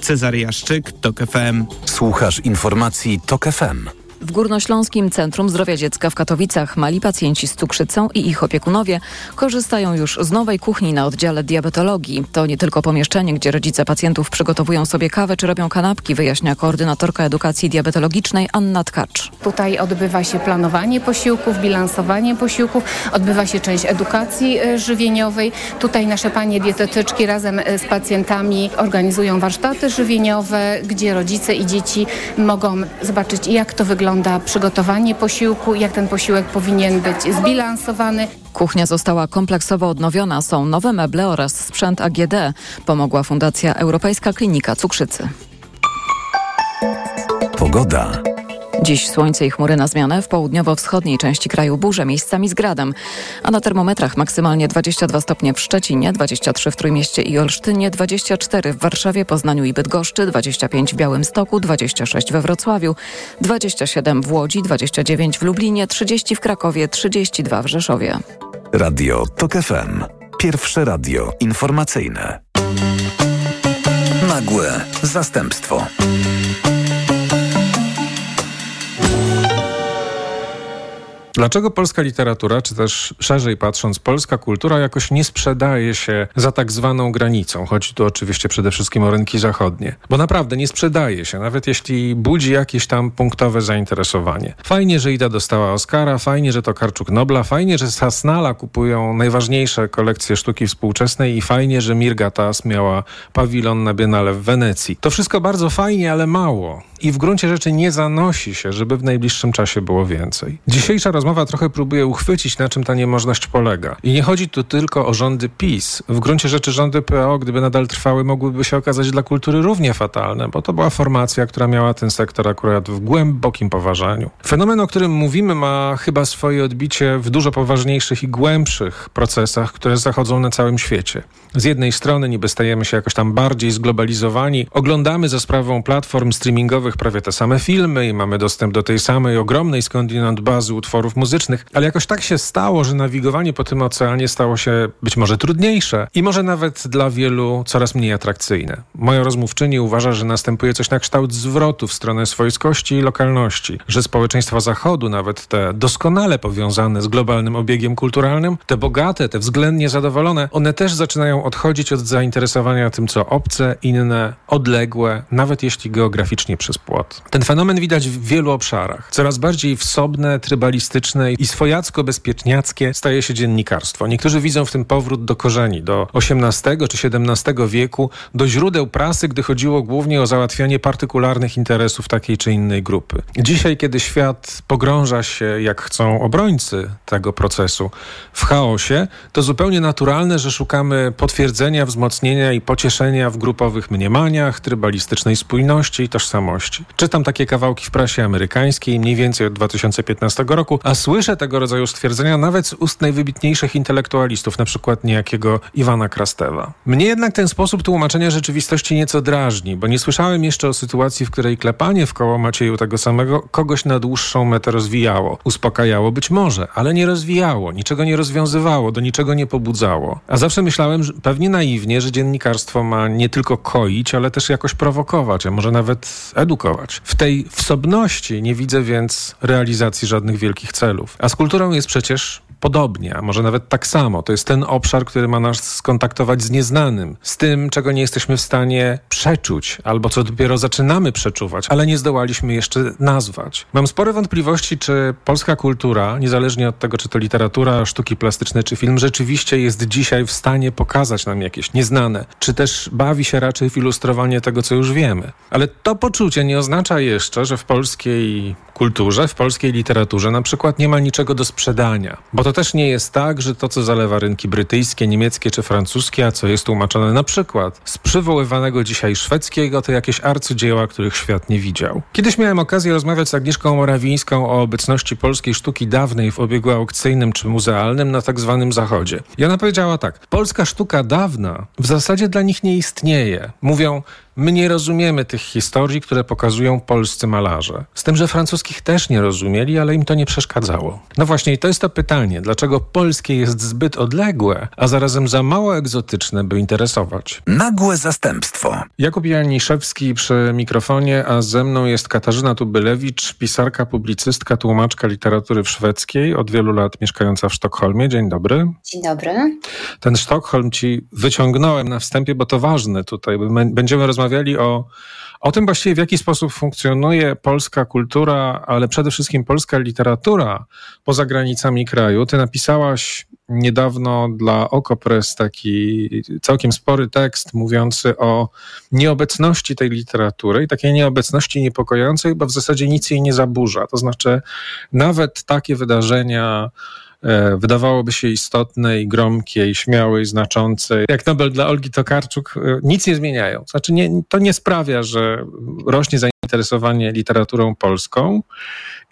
Cezary Jaszczyk, TOK FM. Słuchasz informacji TOK FM. W Górnośląskim Centrum Zdrowia Dziecka w Katowicach mali pacjenci z cukrzycą i ich opiekunowie korzystają już z nowej kuchni na oddziale diabetologii. To nie tylko pomieszczenie, gdzie rodzice pacjentów przygotowują sobie kawę czy robią kanapki, wyjaśnia koordynatorka edukacji diabetologicznej Anna Tkacz. Tutaj odbywa się planowanie posiłków, bilansowanie posiłków, odbywa się część edukacji e, żywieniowej. Tutaj nasze panie dietetyczki razem e, z pacjentami organizują warsztaty żywieniowe, gdzie rodzice i dzieci mogą zobaczyć jak to wygląda wygląda przygotowanie posiłku, jak ten posiłek powinien być zbilansowany. Kuchnia została kompleksowo odnowiona, są nowe meble oraz sprzęt AGD. Pomogła Fundacja Europejska Klinika Cukrzycy. Pogoda. Dziś słońce i chmury na zmianę, w południowo-wschodniej części kraju burze, miejscami z gradem. A na termometrach maksymalnie 22 stopnie w Szczecinie, 23 w Trójmieście i Olsztynie, 24 w Warszawie, Poznaniu i Bydgoszczy, 25 w Białymstoku, 26 we Wrocławiu, 27 w Łodzi, 29 w Lublinie, 30 w Krakowie, 32 w Rzeszowie. Radio TOK FM. Pierwsze radio informacyjne. Nagłe zastępstwo. Dlaczego polska literatura, czy też szerzej patrząc, polska kultura jakoś nie sprzedaje się za tak zwaną granicą? Chodzi tu oczywiście przede wszystkim o rynki zachodnie. Bo naprawdę nie sprzedaje się, nawet jeśli budzi jakieś tam punktowe zainteresowanie. Fajnie, że Ida dostała Oscara, fajnie, że to Karczuk Nobla, fajnie, że Sasnala kupują najważniejsze kolekcje sztuki współczesnej i fajnie, że Mirga Tas miała pawilon na Biennale w Wenecji. To wszystko bardzo fajnie, ale mało. I w gruncie rzeczy nie zanosi się, żeby w najbliższym czasie było więcej. Dzisiejsza rozmowa trochę próbuje uchwycić, na czym ta niemożność polega. I nie chodzi tu tylko o rządy PiS. W gruncie rzeczy rządy PO, gdyby nadal trwały, mogłyby się okazać dla kultury równie fatalne, bo to była formacja, która miała ten sektor akurat w głębokim poważaniu. Fenomen, o którym mówimy, ma chyba swoje odbicie w dużo poważniejszych i głębszych procesach, które zachodzą na całym świecie. Z jednej strony niby stajemy się jakoś tam bardziej zglobalizowani, oglądamy za sprawą platform streamingowych prawie te same filmy i mamy dostęp do tej samej ogromnej skądinąd bazy utworów muzycznych, ale jakoś tak się stało, że nawigowanie po tym oceanie stało się być może trudniejsze i może nawet dla wielu coraz mniej atrakcyjne. Moja rozmówczyni uważa, że następuje coś na kształt zwrotu w stronę swojskości i lokalności, że społeczeństwa Zachodu, nawet te doskonale powiązane z globalnym obiegiem kulturalnym, te bogate, te względnie zadowolone, one też zaczynają odchodzić od zainteresowania tym, co obce, inne, odległe, nawet jeśli geograficznie przez Ten fenomen widać w wielu obszarach. Coraz bardziej wsobne, trybalistyczne, i swojacko-bezpieczniackie staje się dziennikarstwo. Niektórzy widzą w tym powrót do korzeni, do XVIII czy XVII wieku, do źródeł prasy, gdy chodziło głównie o załatwianie partykularnych interesów takiej czy innej grupy. Dzisiaj, kiedy świat pogrąża się, jak chcą obrońcy tego procesu, w chaosie, to zupełnie naturalne, że szukamy potwierdzenia, wzmocnienia i pocieszenia w grupowych mniemaniach, trybalistycznej spójności i tożsamości. Czytam takie kawałki w prasie amerykańskiej mniej więcej od 2015 roku, a słyszę tego rodzaju stwierdzenia nawet z ust najwybitniejszych intelektualistów, na przykład niejakiego Iwana Krastewa. Mnie jednak ten sposób tłumaczenia rzeczywistości nieco drażni, bo nie słyszałem jeszcze o sytuacji, w której klepanie w koło Macieju tego samego kogoś na dłuższą metę rozwijało. Uspokajało być może, ale nie rozwijało, niczego nie rozwiązywało, do niczego nie pobudzało. A zawsze myślałem, że pewnie naiwnie, że dziennikarstwo ma nie tylko koić, ale też jakoś prowokować, a może nawet edukować. W tej wsobności nie widzę więc realizacji żadnych wielkich celów. A z kulturą jest przecież podobnie, a może nawet tak samo. To jest ten obszar, który ma nas skontaktować z nieznanym, z tym, czego nie jesteśmy w stanie przeczuć, albo co dopiero zaczynamy przeczuwać, ale nie zdołaliśmy jeszcze nazwać. Mam spore wątpliwości, czy polska kultura, niezależnie od tego, czy to literatura, sztuki plastyczne, czy film, rzeczywiście jest dzisiaj w stanie pokazać nam jakieś nieznane, czy też bawi się raczej w ilustrowanie tego, co już wiemy. Ale to poczucie nie oznacza jeszcze, że w polskiej kulturze, w polskiej literaturze na przykład nie ma niczego do sprzedania, bo to też nie jest tak, że to, co zalewa rynki brytyjskie, niemieckie czy francuskie, a co jest tłumaczone na przykład z przywoływanego dzisiaj szwedzkiego, to jakieś arcydzieła, których świat nie widział. Kiedyś miałem okazję rozmawiać z Agnieszką Morawińską o obecności polskiej sztuki dawnej w obiegu aukcyjnym czy muzealnym na tak zwanym Zachodzie. I ona powiedziała tak, polska sztuka dawna w zasadzie dla nich nie istnieje. Mówią, my nie rozumiemy tych historii, które pokazują polscy malarze. Z tym, że francuskich też nie rozumieli, ale im to nie przeszkadzało. No właśnie, i to jest to pytanie, dlaczego polskie jest zbyt odległe, a zarazem za mało egzotyczne, by interesować. Nagłe zastępstwo. Jakub Janiszewski przy mikrofonie, a ze mną jest Katarzyna Tubylewicz, pisarka, publicystka, tłumaczka literatury w szwedzkiej, od wielu lat mieszkająca w Sztokholmie. Dzień dobry. Dzień dobry. Ten Sztokholm ci wyciągnąłem na wstępie, bo to ważne tutaj. Będziemy rozmawiali o, o tym właściwie, w jaki sposób funkcjonuje polska kultura, ale przede wszystkim polska literatura poza granicami kraju. Ty napisałaś niedawno dla Okopres taki całkiem spory tekst mówiący o nieobecności tej literatury i takiej nieobecności niepokojącej, bo w zasadzie nic jej nie zaburza. To znaczy, nawet takie wydarzenia, wydawałoby się istotne i gromkie i śmiałe i znaczące, jak Nobel dla Olgi Tokarczuk, e, nic nie zmieniają. Znaczy nie, to nie sprawia, że rośnie zainteresowanie literaturą polską.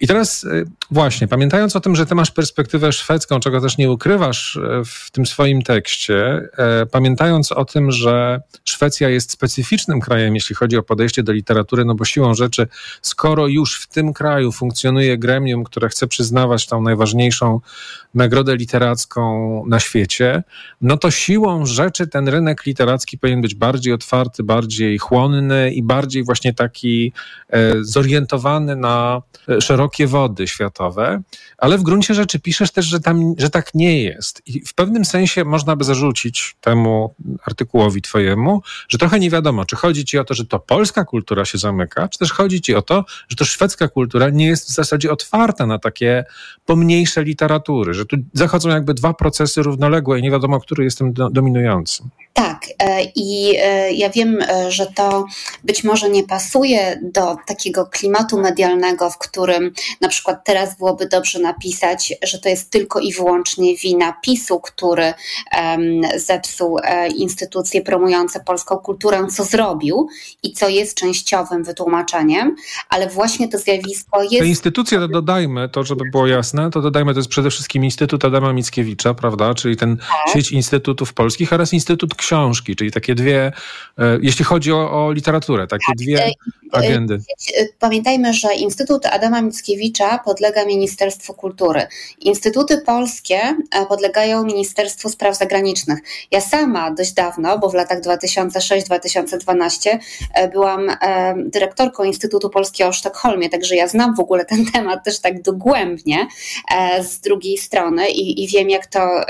I teraz e, właśnie, pamiętając o tym, że ty masz perspektywę szwedzką, czego też nie ukrywasz w tym swoim tekście, pamiętając o tym, że Szwecja jest specyficznym krajem, jeśli chodzi o podejście do literatury, no bo siłą rzeczy, skoro już w tym kraju funkcjonuje gremium, które chce przyznawać tą najważniejszą nagrodę literacką na świecie, no to siłą rzeczy ten rynek literacki powinien być bardziej otwarty, bardziej chłonny i bardziej właśnie taki e, zorientowany na e, szerokie wody światowe, ale w gruncie rzeczy piszesz też, że, tam, że tak nie jest. I w pewnym sensie można by zarzucić temu artykułowi twojemu, że trochę nie wiadomo, czy chodzi ci o to, że to polska kultura się zamyka, czy też chodzi ci o to, że to szwedzka kultura nie jest w zasadzie otwarta na takie pomniejsze literatury że tu zachodzą jakby dwa procesy równoległe i nie wiadomo, który jest tym dominujący. Tak, e, i e, ja wiem, e, że to być może nie pasuje do takiego klimatu medialnego, w którym na przykład teraz byłoby dobrze napisać, że to jest tylko i wyłącznie wina PiSu, który zepsuł instytucje promujące polską kulturę, co zrobił i co jest częściowym wytłumaczeniem, ale właśnie to zjawisko jest. Te instytucje, to dodajmy, to żeby było jasne, to dodajmy, to jest przede wszystkim Instytut Adama Mickiewicza, prawda, czyli ten tak. sieć instytutów polskich oraz Instytut książki, czyli takie dwie, e, jeśli chodzi o, o literaturę, takie tak, dwie e, agendy. E, pamiętajmy, że Instytut Adama Mickiewicza podlega Ministerstwu Kultury. Instytuty polskie podlegają Ministerstwu Spraw Zagranicznych. Ja sama dość dawno, bo w latach 2006-2012 byłam dyrektorką Instytutu Polskiego w Sztokholmie, także ja znam w ogóle ten temat też tak dogłębnie z drugiej strony i, i wiem, jak to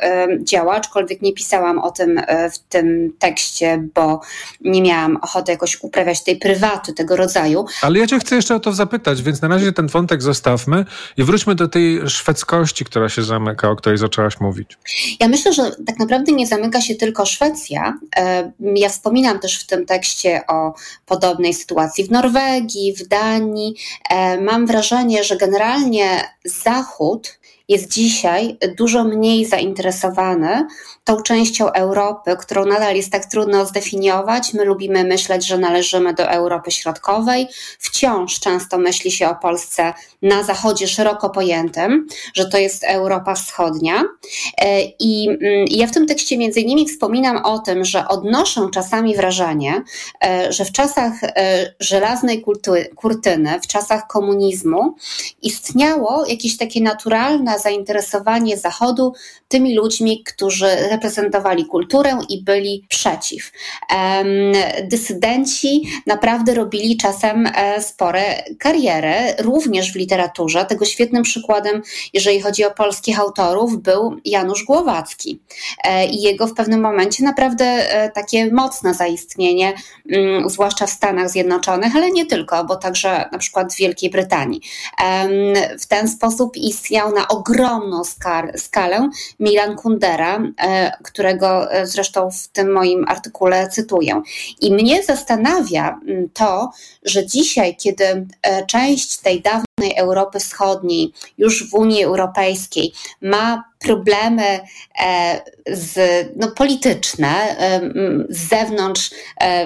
działa, aczkolwiek nie pisałam o tym w tym tekście, bo nie miałam ochoty jakoś uprawiać tej prywaty tego rodzaju. Ale ja cię chcę jeszcze o to zapytać, więc na razie ten wątek zostawmy i wróćmy do tej szwedzkości, która się zamyka, o której zaczęłaś mówić. Ja myślę, że tak naprawdę nie zamyka się tylko Szwecja. E, ja wspominam też w tym tekście o podobnej sytuacji w Norwegii, w Danii. E, mam wrażenie, że generalnie Zachód jest dzisiaj dużo mniej zainteresowany tą częścią Europy, którą nadal jest tak trudno zdefiniować. My lubimy myśleć, że należymy do Europy Środkowej. Wciąż często myśli się o Polsce na zachodzie szeroko pojętym, że to jest Europa Wschodnia. E, I mm, ja w tym tekście między innymi wspominam o tym, że odnoszę czasami wrażenie, e, że w czasach e, żelaznej kurtyny, w czasach komunizmu istniało jakieś takie naturalne zainteresowanie Zachodu tymi ludźmi, którzy reprezentowali kulturę i byli przeciw. Dysydenci naprawdę robili czasem e, spore kariery, również w literaturze. Tego świetnym przykładem, jeżeli chodzi o polskich autorów, był Janusz Głowacki. E, I jego w pewnym momencie naprawdę e, takie mocne zaistnienie, mm, zwłaszcza w Stanach Zjednoczonych, ale nie tylko, bo także na przykład w Wielkiej Brytanii. W ten sposób istniał na ogromną skalę Milan Kundera, którego e, zresztą w tym moim artykule cytuję. I mnie zastanawia mm, to, że dzisiaj, kiedy e, część tej dawnej Europy Wschodniej już w Unii Europejskiej ma problemy e, z, no, polityczne z zewnątrz,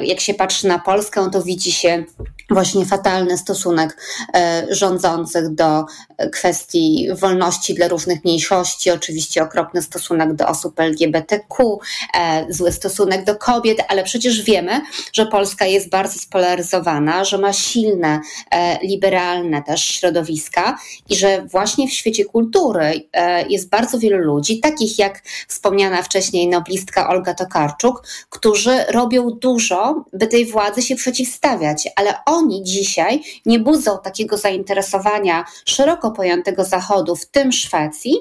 jak się patrzy na Polskę, to widzi się właśnie fatalny stosunek e, rządzących do kwestii wolności dla różnych mniejszości, oczywiście okropny stosunek do osób LGBTQ, e, zły stosunek do kobiet, ale przecież wiemy, że Polska jest bardzo spolaryzowana, że ma silne, e, liberalne też środowiska i że właśnie w świecie kultury jest bardzo wielu ludzi, takich jak wspomniana wcześniej noblistka Olga Tokarczuk, którzy robią dużo, by tej władzy się przeciwstawiać, ale oni dzisiaj nie budzą takiego zainteresowania szeroko pojętego Zachodu, w tym Szwecji,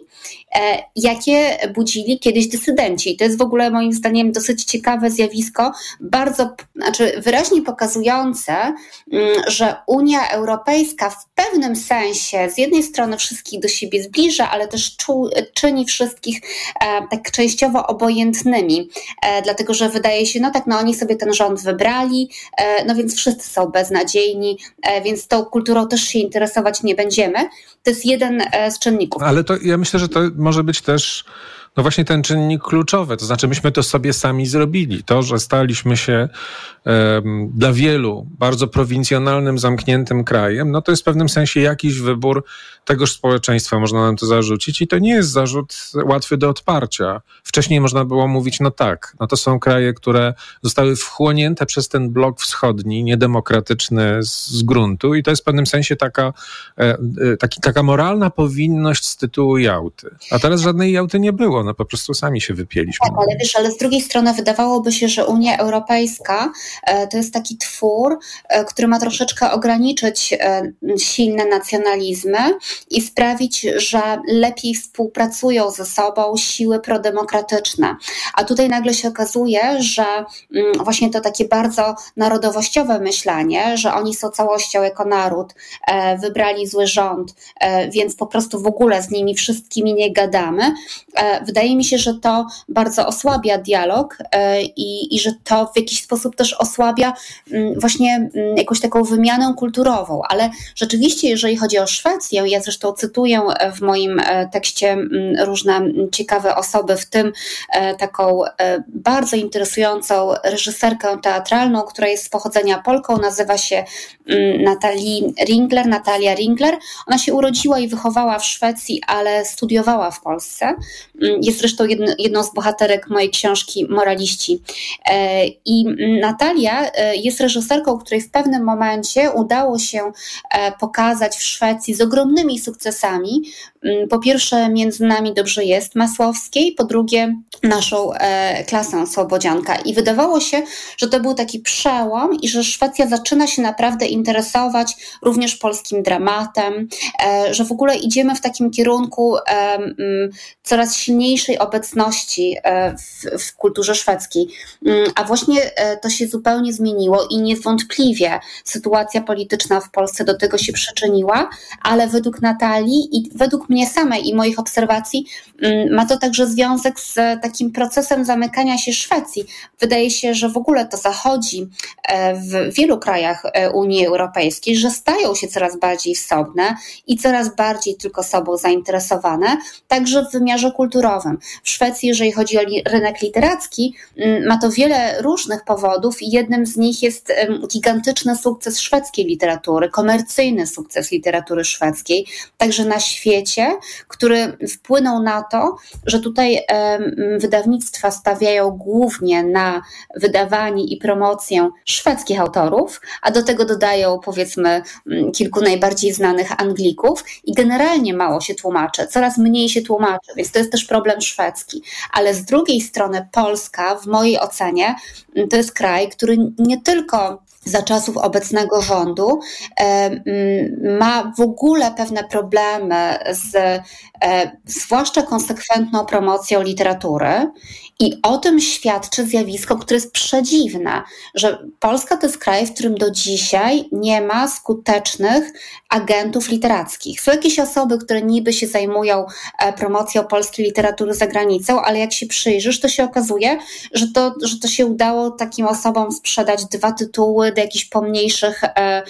e, jakie budzili kiedyś dysydenci. I to jest w ogóle moim zdaniem dosyć ciekawe zjawisko, bardzo, znaczy wyraźnie pokazujące, mm, że Unia Europejska w pewnym sensie z jednej strony wszystkich do siebie zbliża, ale też czu, czyni wszystkich e, tak częściowo obojętnymi, e, dlatego że wydaje się, no tak, no oni sobie ten rząd wybrali, no więc wszyscy są beznadziejni e, więc tą kulturą też się interesować nie będziemy. To jest jeden e, z czynników. Ale to ja myślę, że to może być też no właśnie ten czynnik kluczowy. To znaczy, myśmy to sobie sami zrobili. To, że staliśmy się um, dla wielu bardzo prowincjonalnym, zamkniętym krajem, no to jest w pewnym sensie jakiś wybór tegoż społeczeństwa, można nam to zarzucić. I to nie jest zarzut łatwy do odparcia. Wcześniej można było mówić, no tak, no to są kraje, które zostały wchłonięte przez ten blok wschodni, niedemokratyczny z, z gruntu, i to jest w pewnym sensie taka, e, e, taki, taka moralna powinność z tytułu Jałty. A teraz żadnej Jałty nie było no po prostu sami się wypieliśmy. Tak, ale wiesz, ale z drugiej strony wydawałoby się, że Unia Europejska e, to jest taki twór, e, który ma troszeczkę ograniczyć e, silne nacjonalizmy i sprawić, że lepiej współpracują ze sobą siły prodemokratyczne. A tutaj nagle się okazuje, że mm, właśnie to takie bardzo narodowościowe myślenie, że oni są całością jako naród, wybrali zły rząd, więc po prostu w ogóle z nimi wszystkimi nie gadamy, wydaje mi się, że to bardzo osłabia dialog e, i, i że to w jakiś sposób też osłabia mm, właśnie mm, jakąś taką wymianę kulturową. Ale rzeczywiście, jeżeli chodzi o Szwecję, ja zresztą cytuję w moim e, tekście mm, różne ciekawe osoby, w tym e, taką bardzo interesującą reżyserkę teatralną, która jest z pochodzenia Polką, nazywa się Natalii Ringler, Natalia Ringler. Ona się urodziła i wychowała w Szwecji, ale studiowała w Polsce jest zresztą jedno, jedną z bohaterek mojej książki Moraliści. E, I Natalia e, jest reżyserką, której w pewnym momencie udało się e, pokazać w Szwecji z ogromnymi sukcesami. Mm, po pierwsze, między nami dobrze jest Masłowskiej, po drugie, naszą klasę Słobodzianka. I wydawało się, że to był taki przełom i że Szwecja zaczyna się naprawdę interesować również polskim dramatem, że w ogóle idziemy w takim kierunku coraz silniejszej obecności e, w, w kulturze szwedzkiej. Mm, a właśnie e, to się zupełnie zmieniło i niewątpliwie sytuacja polityczna w Polsce do tego się przyczyniła, ale według Natalii i według mnie samej i moich obserwacji mm, ma to także związek z takim procesem zamykania się Szwecji. Wydaje się, że w ogóle to zachodzi e, w wielu krajach Unii Europejskiej, że stają się coraz bardziej wsobne i coraz bardziej tylko sobą zainteresowane, także w wymiarze kulturowym. W Szwecji, jeżeli chodzi o rynek literacki, mm, ma to wiele różnych powodów i jednym z nich jest gigantyczny sukces szwedzkiej literatury, komercyjny sukces literatury szwedzkiej, także na świecie, który wpłynął na to, że tutaj wydawnictwa stawiają głównie na wydawanie i promocję szwedzkich autorów, a do tego dodają powiedzmy mm, kilku najbardziej znanych Anglików i generalnie mało się tłumaczy, coraz mniej się tłumaczy, więc to jest też problem szwedzki. Ale z drugiej strony Polska, w mojej ocenie, to jest kraj, który nie tylko za czasów obecnego rządu ma w ogóle pewne problemy z e, zwłaszcza konsekwentną promocją literatury i o tym świadczy zjawisko, które jest przedziwne, że Polska to jest kraj, w którym do dzisiaj nie ma skutecznych agentów literackich. Są jakieś osoby, które niby się zajmują e, promocją polskiej literatury za granicą, ale jak się przyjrzysz, to się okazuje, że to, że to się udało takim osobom sprzedać dwa tytuły do jakichś pomniejszych e,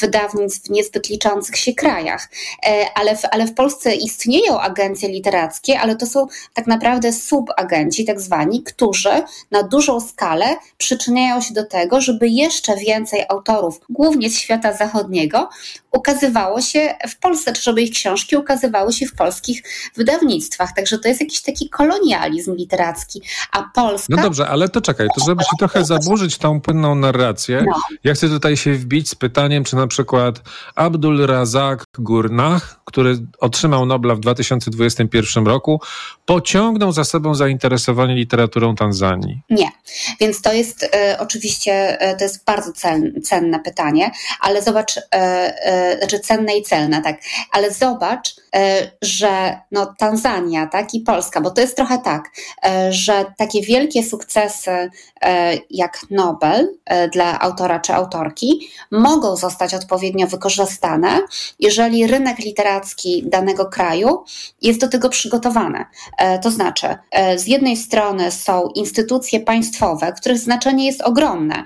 wydawnictw w niezbyt liczących się krajach. E, ale w, ale w Polsce istnieją agencje literackie, ale to są tak naprawdę subagenci, tak zwani, którzy na dużą skalę przyczyniają się do tego, żeby jeszcze więcej autorów, głównie z świata zachodniego, ukazywało się w Polsce, czy żeby ich książki ukazywały się w polskich wydawnictwach. Także to jest jakiś taki kolonializm literacki. A Polska. No dobrze, ale to czekaj, to żeby ci trochę zaburzyć tą płynną narrację, no. ja chcę tutaj się wbić z pytaniem, czy na przykład Abdul Razak Gurnah, który otrzymał Nobla w 2021 roku, pociągnął za sobą zainteresowanie literaturą Tanzanii? Nie. Więc to jest e, oczywiście, e, to jest bardzo cenne pytanie, ale zobacz, e, e, znaczy cenne i celne, tak, ale zobacz, e, że no, Tanzania, tak, i Polska, bo to jest trochę tak, e, że takie wielkie sukcesy jak Nobel dla autora czy autorki mogą zostać odpowiednio wykorzystane, jeżeli rynek danego kraju jest do tego przygotowany. To znaczy, z jednej strony są instytucje państwowe, których znaczenie jest ogromne.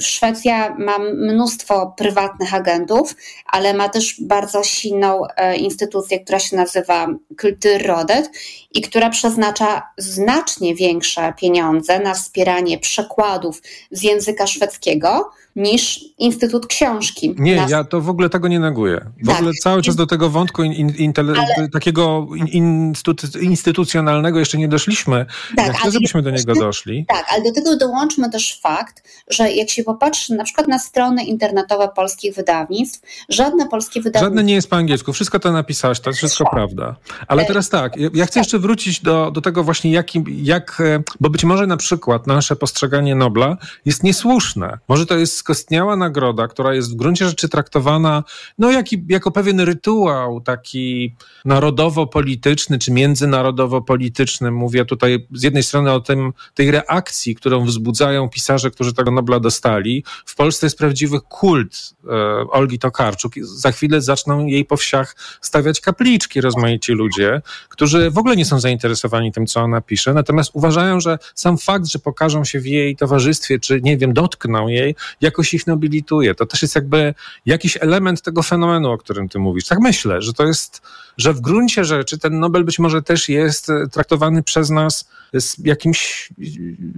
Szwecja ma mnóstwo prywatnych agentów, ale ma też bardzo silną e, instytucję, która się nazywa Kulturrådet i która przeznacza znacznie większe pieniądze na wspieranie przekładów z języka szwedzkiego niż Instytut Książki. Nie, na... ja to w ogóle tego nie neguję. W tak. ogóle cały czas do tego wątku in, in, ale... takiego instytu, instytucjonalnego jeszcze nie doszliśmy. Tak, ja chcę, żebyśmy do niego doszli. Tak, ale do tego dołączmy też fakt, że jak się popatrzy na przykład na strony internetowe polskich wydawnictw, żadne polskie wydawnictwo... Żadne nie jest po angielsku, wszystko to napisałaś, to jest wszystko prawda. Ale e, teraz tak, ja chcę jeszcze wrócić do, do tego właśnie, jak, jak, e, bo być może na przykład nasze postrzeganie Nobla jest niesłuszne. Może to jest skostniała nagroda, która jest w gruncie rzeczy traktowana no, jak, jako pewien rytuał taki narodowo-polityczny czy międzynarodowo-polityczny. Mówię tutaj z jednej strony o tym, tej reakcji, którą wzbudzają pisarze, którzy tego Nobla dostali. W Polsce jest prawdziwy kult e, Olgi Tokarczuk. Za chwilę zaczną jej po wsiach stawiać kapliczki rozmaici ludzie, którzy w ogóle nie są zainteresowani tym, co ona pisze, natomiast uważają, że sam fakt, że pokażą się w jej towarzystwie, czy nie wiem, dotkną jej, jakoś ich nobilituje. To też jest jakby jakiś element tego fenomenu, o którym ty mówisz. Tak myślę, że to jest, że w gruncie rzeczy ten Nobel być może też jest traktowany przez nas z jakimś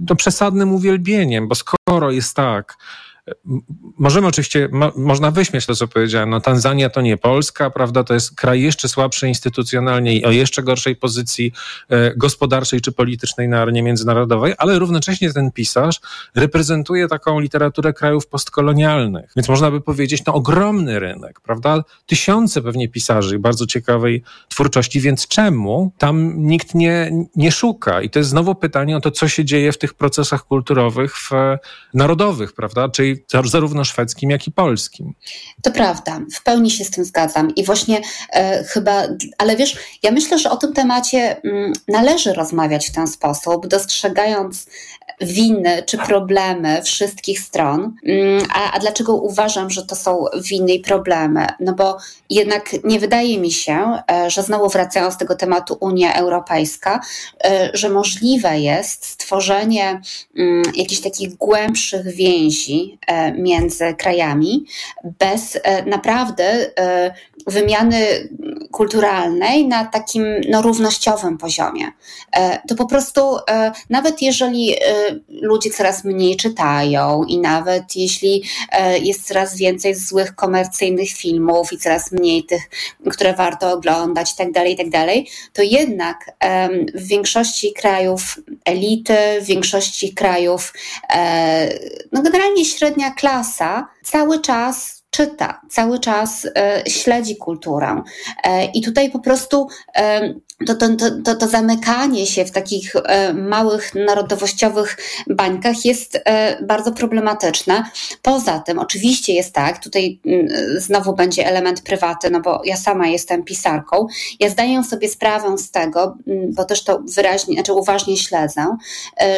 no, przesadnym uwielbieniem, bo skoro jest tak, Możemy oczywiście, mo, można wyśmieć to, co powiedziałem. No, Tanzania to nie Polska, prawda? To jest kraj jeszcze słabszy instytucjonalnie i o jeszcze gorszej pozycji e, gospodarczej czy politycznej na arenie międzynarodowej, ale równocześnie ten pisarz reprezentuje taką literaturę krajów postkolonialnych. Więc można by powiedzieć, no ogromny rynek, prawda? Tysiące pewnie pisarzy bardzo ciekawej twórczości, więc czemu tam nikt nie, nie szuka? I to jest znowu pytanie o to, co się dzieje w tych procesach kulturowych, w, narodowych, prawda? Czyli zarówno szwedzkim, jak i polskim. To prawda, w pełni się z tym zgadzam. I właśnie e, chyba, ale wiesz, ja myślę, że o tym temacie m, mm, należy rozmawiać w ten sposób, dostrzegając winy czy problemy wszystkich stron. Mm, a, a dlaczego uważam, że to są winy i problemy? No bo jednak nie wydaje mi się, e, że znowu wracając do tego tematu Unia Europejska, e, że możliwe jest stworzenie mm, jakichś takich głębszych więzi e, między krajami bez naprawdę wymiany kulturalnej na takim no, równościowym poziomie. To po prostu, nawet jeżeli ludzie coraz mniej czytają i nawet jeśli e, jest coraz więcej złych komercyjnych filmów i coraz mniej tych, które warto oglądać tak itd., tak to jednak w większości krajów elity, w większości krajów e, no generalnie średnia klasa cały czas czyta, cały czas e, śledzi kulturę. E, I tutaj po prostu e, to, to, to, to, zamykanie się w takich małych narodowościowych bańkach jest bardzo problematyczne. Poza tym, oczywiście jest tak, tutaj mm, znowu będzie element prywatny, no bo ja sama jestem pisarką. Ja zdaję sobie sprawę z tego, mm, bo też to wyraźnie, znaczy uważnie śledzę,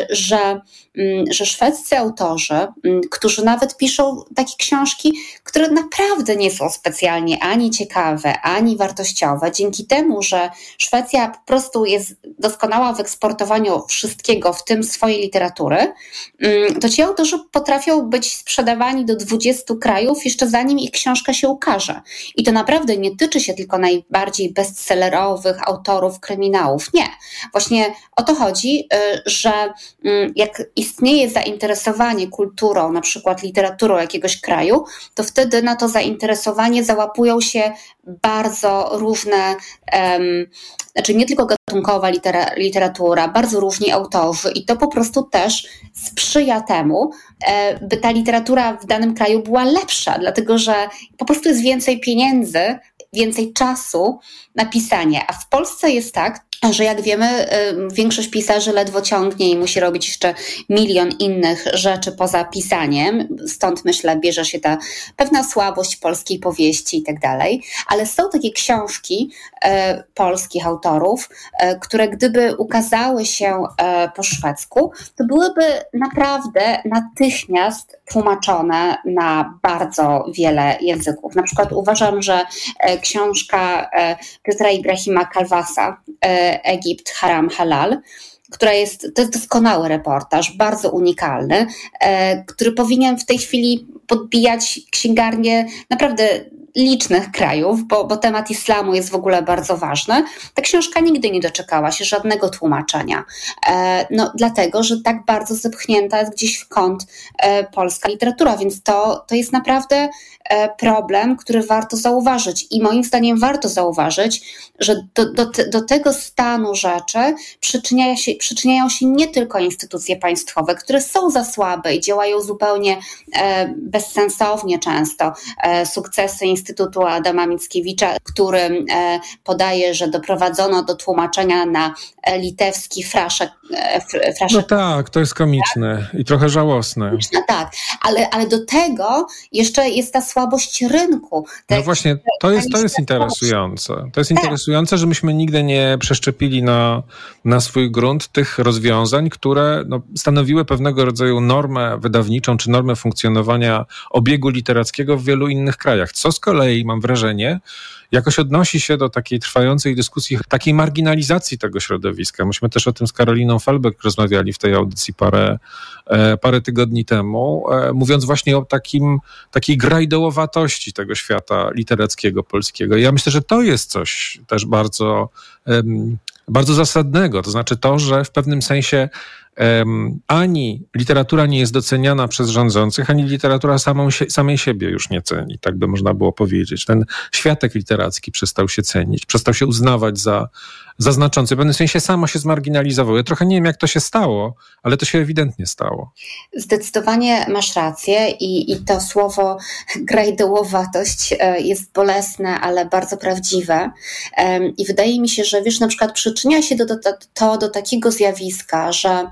że, mm, że szwedzcy autorzy, którzy nawet piszą takie książki, które naprawdę nie są specjalnie ani ciekawe, ani wartościowe, dzięki temu, że Szwecja po prostu jest doskonała w eksportowaniu wszystkiego, w tym swojej literatury, mm, to ci autorzy potrafią być sprzedawani do 20 krajów jeszcze zanim ich książka się ukaże. I to naprawdę nie tyczy się tylko najbardziej bestsellerowych autorów kryminałów. Nie. Właśnie o to chodzi, y, że mm, jak istnieje zainteresowanie kulturą, na przykład literaturą jakiegoś kraju, to wtedy na to zainteresowanie załapują się bardzo różne, um, znaczy nie tylko gatunkowa litera, literatura, bardzo różni autorzy i to po prostu też sprzyja temu, e, by ta literatura w danym kraju była lepsza, dlatego że po prostu jest więcej pieniędzy, więcej czasu na pisanie. A w Polsce jest tak, że jak wiemy, większość pisarzy ledwo ciągnie i musi robić jeszcze milion innych rzeczy poza pisaniem. Stąd myślę, bierze się ta pewna słabość polskiej powieści i tak dalej. Ale są takie książki e, polskich autorów, e, które gdyby ukazały się e, po szwedzku, to byłyby naprawdę natychmiast tłumaczone na bardzo wiele języków. Na przykład uważam, że książka Piotra Ibrahima Kalwasa, Egipt Haram Halal, która jest, to jest doskonały reportaż, bardzo unikalny, e, który powinien w tej chwili podbijać księgarnię naprawdę licznych krajów, bo, bo temat islamu jest w ogóle bardzo ważny. Ta książka nigdy nie doczekała się żadnego tłumaczenia. E, no, dlatego, że tak bardzo zepchnięta jest gdzieś w kąt e, polska literatura, więc to, to jest naprawdę problem, który warto zauważyć. I moim zdaniem warto zauważyć, że do, do, do tego stanu rzeczy przyczyniają się, przyczyniają się nie tylko instytucje państwowe, które są za słabe i działają zupełnie e, bezsensownie często. E, sukcesy Instytutu Adama Mickiewicza, który e, podaje, że doprowadzono do tłumaczenia na e, litewski fraszek. E, fraszek. No tak, to jest komiczne tak? i trochę żałosne. No tak, ale, ale do tego jeszcze jest ta słabość rynku. Te, no właśnie, to jest, to jest interesujące. To jest tak. interesujące, że myśmy nigdy nie przeszczepili na, na swój grunt tych rozwiązań, które no, stanowiły pewnego rodzaju normę wydawniczą czy normę funkcjonowania obiegu literackiego w wielu innych krajach. Co z kolei mam wrażenie, jakoś odnosi się do takiej trwającej dyskusji, takiej marginalizacji tego środowiska. Myśmy też o tym z Karoliną Felbeck rozmawiali w tej audycji parę, e, parę tygodni temu, e, mówiąc właśnie o takim, takiej grajdołowatości tego świata literackiego polskiego. I ja myślę, że to jest coś też bardzo, bardzo zasadnego. To znaczy to, że w pewnym sensie ani literatura nie jest doceniana przez rządzących, ani literatura samą, samej siebie już nie ceni, tak by można było powiedzieć. Ten światek literacki przestał się cenić, przestał się uznawać za, za znaczący. W pewnym sensie samo się zmarginalizował. Ja trochę nie wiem, jak to się stało, ale to się ewidentnie stało. Zdecydowanie masz rację i, i to słowo grajdołowatość e, jest bolesne, ale bardzo prawdziwe. I wydaje mi się, że wiesz, na przykład przyczynia się do, do, to do takiego zjawiska, że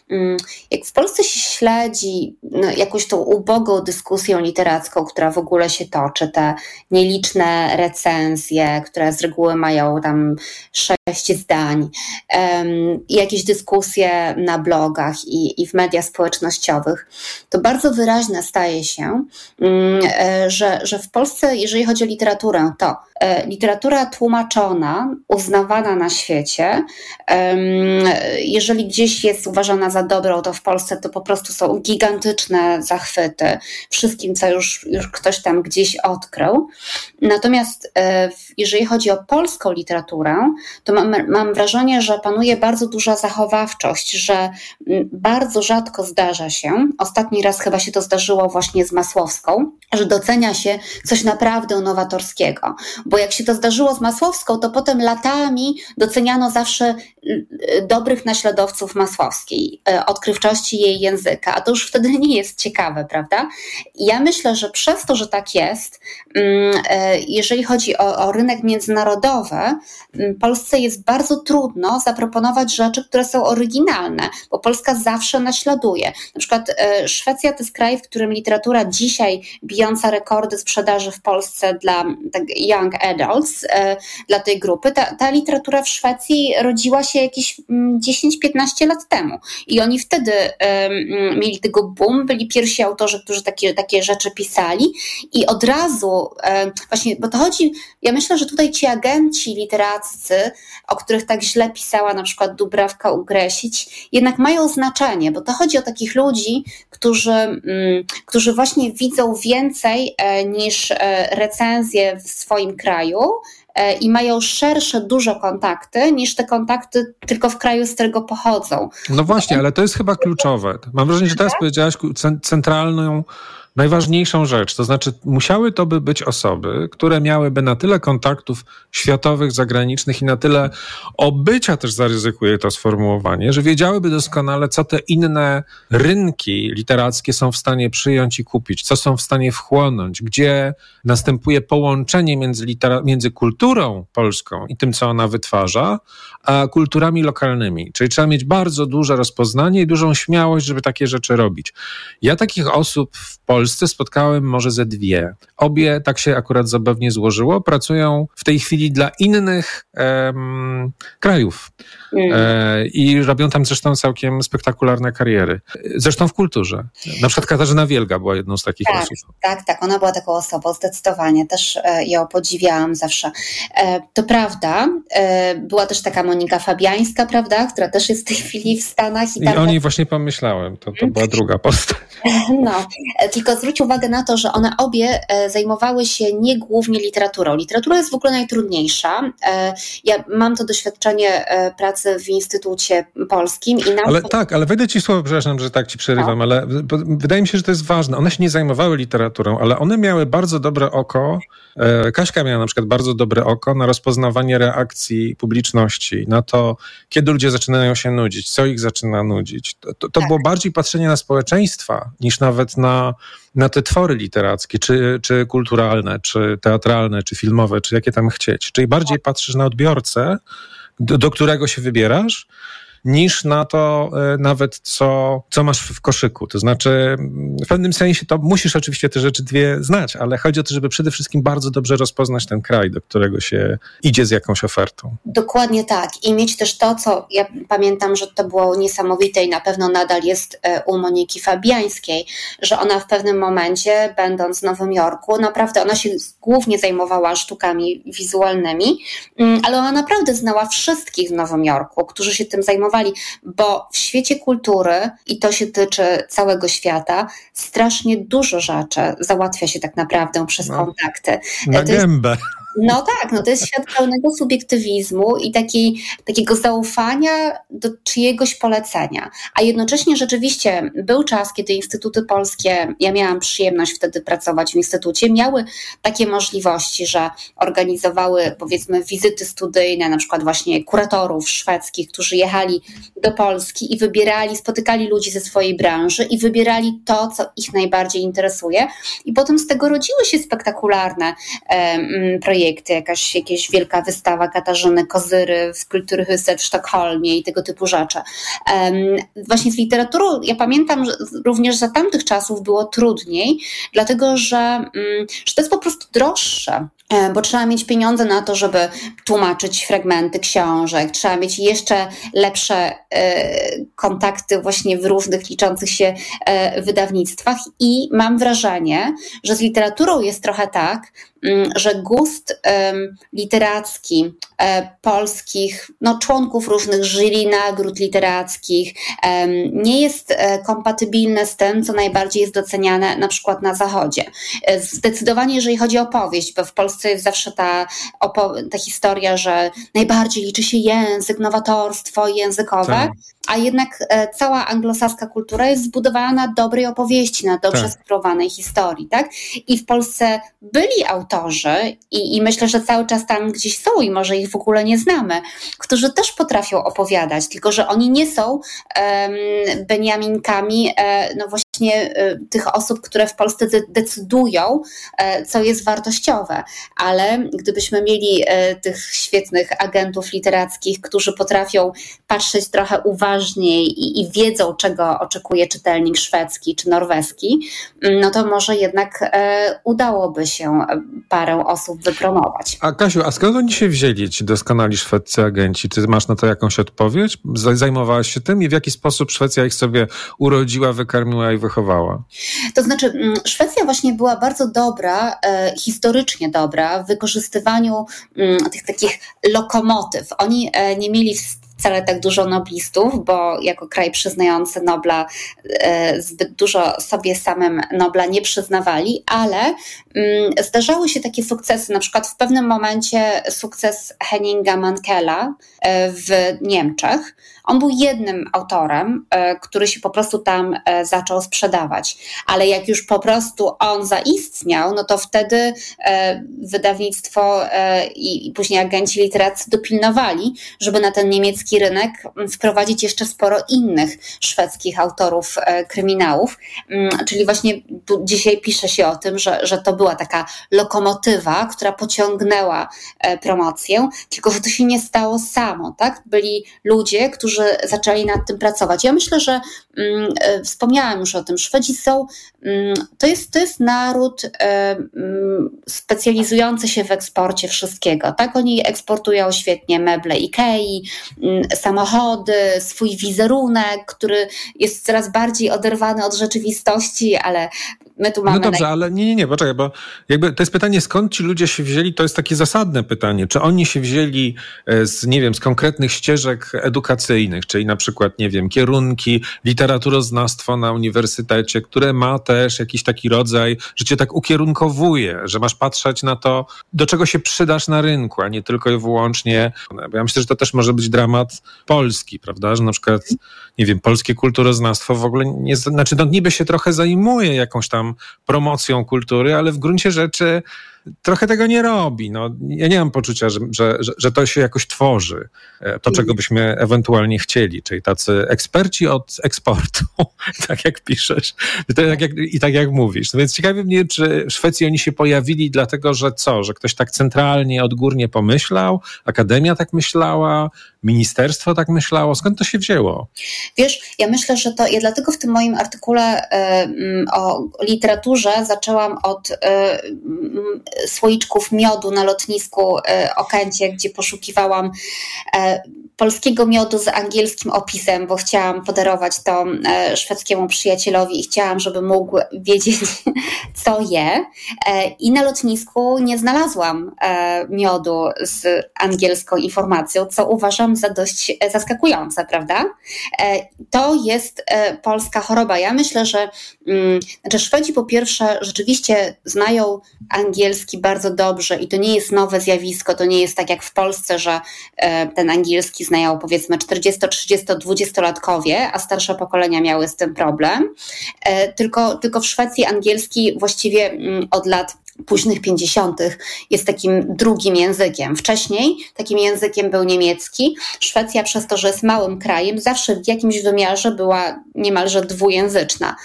jak w Polsce się śledzi no, jakąś tą ubogą dyskusję literacką, która w ogóle się toczy, te nieliczne recenzje, które z reguły mają tam sześć zdań, i jakieś dyskusje na blogach i, i w mediach społecznościowych, to bardzo wyraźne staje się, mm, e, że, że w Polsce, jeżeli chodzi o literaturę, to e, literatura tłumaczona, uznawana na świecie, jeżeli gdzieś jest uważana za dobrą, to w Polsce to po prostu są gigantyczne zachwyty wszystkim, co już, już ktoś tam gdzieś odkrył. Natomiast e, jeżeli chodzi o polską literaturę, to mam, mam wrażenie, że panuje bardzo duża zachowawczość, że bardzo rzadko zdarza się, ostatni raz chyba się to zdarzyło właśnie z Masłowską, że docenia się coś naprawdę nowatorskiego. Bo jak się to zdarzyło z Masłowską, to potem latami doceniano zawsze dobrych naśladowców Masłowskiej, y, odkrywczości jej języka, a to już wtedy nie jest ciekawe, prawda? Ja myślę, że przez to, że tak jest, mm, jeżeli chodzi o, o rynek międzynarodowy, mm, tutaj jest bardzo trudno zaproponować rzeczy, które są oryginalne, bo Polska zawsze naśladuje. Na przykład e, Szwecja to jest kraj, w którym literatura dzisiaj bijąca rekordy sprzedaży w Polsce dla tak, young adults, e, dla tej grupy. Ta, ta literatura w Szwecji rodziła się jakieś 10-15 mm, lat temu i oni wtedy mieli tego boom, byli pierwsi autorzy, którzy takie, takie rzeczy pisali. I od razu właśnie, bo to chodzi, ja myślę, że tutaj ci agenci literaccy, o których tak źle pisała na przykład Dubrawka Ugresić, jednak mają znaczenie, bo to chodzi o takich ludzi, którzy, mm, którzy właśnie widzą więcej e, niż e, recenzje w swoim kraju, i mają szersze dużo kontakty niż te kontakty tylko w kraju, z którego pochodzą. No właśnie, ale to jest chyba kluczowe. Mam wrażenie, że teraz powiedziałaś centralną najważniejszą rzecz. To znaczy, musiały to by być osoby, które miałyby na tyle kontaktów światowych, zagranicznych i na tyle obycia, też zaryzykuję to sformułowanie, że wiedziałyby doskonale, co te inne rynki literackie są w stanie przyjąć i kupić, co są w stanie wchłonąć, gdzie następuje połączenie między, litera- między kulturą polską i tym, co ona wytwarza, a kulturami lokalnymi. Czyli trzeba mieć bardzo duże rozpoznanie i dużą śmiałość, żeby takie rzeczy robić. Ja takich osób w Polsce spotkałem może ze dwie. Obie, tak się akurat zabawnie złożyło, pracują w tej chwili dla innych em, krajów. Mm. E, I robią tam zresztą całkiem spektakularne kariery. Zresztą w kulturze. Na przykład Katarzyna Wielga była jedną z takich tak, osób. Tak, tak, ona była taką osobą, zdecydowanie. Też e, ją podziwiałam zawsze. E, to prawda, była też taka Monika Fabiańska, prawda, która też jest w tej chwili w Stanach. I, I o niej właśnie pomyślałem, to, to była druga postać. No, tylko zwróć uwagę na to, że one obie zajmowały się nie głównie literaturą. Literatura jest w ogóle najtrudniejsza. Ja mam to doświadczenie pracy w Instytucie Polskim. I nam... Ale tak, ale wejdę ci słowo, przepraszam, że tak ci przerywam, no. ale wydaje mi się, że to jest ważne. One się nie zajmowały literaturą, ale one miały bardzo dobre oko. Kaśka miała na przykład bardzo dobre oko na rozpoznawanie reakcji publiczności, na to, kiedy ludzie zaczynają się nudzić, co ich zaczyna nudzić. To, to, to tak. było bardziej patrzenie na społeczeństwa niż nawet na, na te twory literackie, czy, czy kulturalne, czy teatralne, czy filmowe, czy jakie tam chcieć. Czyli bardziej patrzysz na odbiorcę, do, do którego się wybierasz, niż na to e, nawet, co, co masz w koszyku. To znaczy, w pewnym sensie to musisz oczywiście te rzeczy dwie znać, ale chodzi o to, żeby przede wszystkim bardzo dobrze rozpoznać ten kraj, do którego się idzie z jakąś ofertą. Dokładnie tak. I mieć też to, co ja pamiętam, że to było niesamowite i na pewno nadal jest e, u Moniki Fabiańskiej, że ona w pewnym momencie, będąc w Nowym Jorku, naprawdę ona się głównie zajmowała sztukami wizualnymi, mm, ale ona naprawdę znała wszystkich w Nowym Jorku, którzy się tym zajmowali bo w świecie kultury, i to się tyczy całego świata, strasznie dużo rzeczy załatwia się tak naprawdę przez no, kontakty. Na gębę. Jest, no tak, no to jest świat pełnego subiektywizmu i takiej, takiego zaufania do czyjegoś polecenia. A jednocześnie rzeczywiście był czas, kiedy instytuty polskie, ja miałam przyjemność wtedy pracować w instytucie, miały takie możliwości, że organizowały powiedzmy wizyty studyjne, na przykład właśnie kuratorów szwedzkich, którzy jechali do Polski i wybierali, spotykali ludzi ze swojej branży i wybierali to, co ich najbardziej interesuje. I potem z tego rodziły się spektakularne um, projekty projekty, jakaś, jakaś wielka wystawa Katarzyny Kozyry w Kulturhuset w Sztokholmie i tego typu rzeczy. Właśnie z literaturą, ja pamiętam że również za tamtych czasów było trudniej, dlatego że, um, że to jest po prostu droższe. E, bo trzeba mieć pieniądze na to, żeby tłumaczyć fragmenty książek, trzeba mieć jeszcze lepsze e, kontakty właśnie w różnych liczących się e, wydawnictwach i mam wrażenie, że z literaturą jest trochę tak, mm, że gust literacki polskich no, członków różnych jury nagród literackich nie jest kompatybilny z tym, co najbardziej jest doceniane na przykład na Zachodzie. Zdecydowanie, jeżeli chodzi o powieść, bo w Polsce Polsce jest zawsze ta, ta historia, że najbardziej liczy się język, nowatorstwo językowe, tak. a jednak e, cała anglosaska kultura jest zbudowana na dobrej opowieści, na dobrze tak. historii, tak? I w Polsce byli autorzy i, i myślę, że cały czas tam gdzieś są i może ich w ogóle nie znamy, którzy też potrafią opowiadać, tylko że oni nie są um, Beniaminkami, e, no właśnie tych osób, które w Polsce decydują, co jest wartościowe. Ale gdybyśmy mieli tych świetnych agentów literackich, którzy potrafią patrzeć trochę uważniej i, i wiedzą, czego oczekuje czytelnik szwedzki czy norweski, no to może jednak udałoby się parę osób wypromować. A Kasiu, a skąd oni się wzięli, ci doskonali szwedzcy agenci? Ty masz na to jakąś odpowiedź? Zajmowałaś się tym i w jaki sposób Szwecja ich sobie urodziła, wykarmiła i wychowała? To znaczy, mm, Szwecja właśnie była bardzo dobra, e, historycznie dobra w wykorzystywaniu mm, tych takich lokomotyw. Oni e, nie mieli wcale tak dużo noblistów, bo jako kraj przyznający Nobla e, zbyt dużo sobie samym Nobla nie przyznawali, ale zdarzały się takie sukcesy, na przykład w pewnym momencie sukces Henninga Mankela e, w Niemczech. On był jednym autorem, e, który się po prostu tam zaczął sprzedawać, ale jak już po prostu on zaistniał, no to wtedy wydawnictwo i później agenci literaccy dopilnowali, żeby na ten niemiecki rynek wprowadzić jeszcze sporo innych szwedzkich autorów e, kryminałów. Mm, czyli właśnie dzisiaj pisze się o tym, że, że to była taka lokomotywa, która pociągnęła e, promocję, tylko że to się nie stało samo, tak? Byli ludzie, którzy zaczęli nad tym pracować. Ja myślę, że mm, e, wspomniałam już o tym, Szwedzi są, mm, to jest, to jest naród specjalizujący się w eksporcie wszystkiego, tak? Oni eksportują świetnie meble Ikei, samochody, swój wizerunek, który jest coraz bardziej oderwany od rzeczywistości, ale my tu mamy. No dobrze, ale nie, nie, nie, poczekaj, bo jakby to jest pytanie, skąd ci ludzie się wzięli, to jest takie zasadne pytanie. Czy oni się wzięli e, z, nie wiem, z konkretnych ścieżek edukacyjnych, czyli na przykład, nie wiem, kierunki, literaturoznawstwo na uniwersytecie, które ma też jakiś taki rodzaj, że cię tak ukierunkowuje, że masz patrzeć na to, do czego się przydasz na rynku, a nie tylko i wyłącznie. Bo ja myślę, że to też może być dramat polski, prawda? Że na przykład, nie wiem, polskie kulturoznawstwo w ogóle nie, znaczy no niby się trochę zajmuje jakąś tam promocją kultury, ale w gruncie rzeczy trochę tego nie robi. No, ja nie mam poczucia, że, że, że to się jakoś tworzy, e, to czego byśmy ewentualnie chcieli, czyli tacy eksperci od eksportu, tak jak piszesz tak jak, i tak jak mówisz. No więc ciekawi mnie, czy w Szwecji oni się pojawili dlatego, że co, że ktoś tak centralnie, odgórnie pomyślał, akademia tak myślała, ministerstwo tak myślało, skąd to się wzięło? Wiesz, ja myślę, że to, ja dlatego w tym moim artykule y, o literaturze zaczęłam od y, słoiczków miodu na lotnisku e, Okęcie, gdzie poszukiwałam e, polskiego miodu z angielskim opisem, bo chciałam podarować to e, szwedzkiemu przyjacielowi i chciałam, żeby mógł wiedzieć, co je. I na lotnisku nie znalazłam miodu z angielską informacją, co uważam za dość zaskakujące, prawda? To jest polska choroba. Ja myślę, że mm, znaczy Szwedzi po pierwsze rzeczywiście znają angielski bardzo dobrze i to nie jest nowe zjawisko, to nie jest tak jak w Polsce, że e, ten angielski znają powiedzmy 40, 30, 20-latkowie, a starsze pokolenia miały z tym problem. E, tylko, tylko w Szwecji angielski właściwie mm, od lat późnych 50. jest takim drugim językiem. Wcześniej takim językiem był niemiecki. Szwecja, przez to, że jest małym krajem, zawsze w jakimś wymiarze była niemalże dwujęzyczna.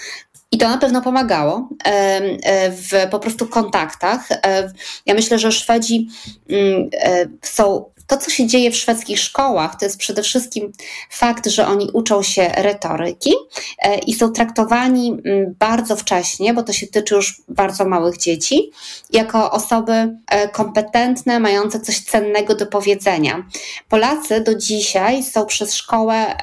I to na pewno pomagało e, w po prostu kontaktach. E, ja myślę, że Szwedzi mm, e, są to, co się dzieje w szwedzkich szkołach, to jest przede wszystkim fakt, że oni uczą się retoryki i są traktowani mm, bardzo wcześnie, bo to się tyczy już bardzo małych dzieci, jako osoby kompetentne, mające coś cennego do powiedzenia. Polacy do dzisiaj są przez szkołę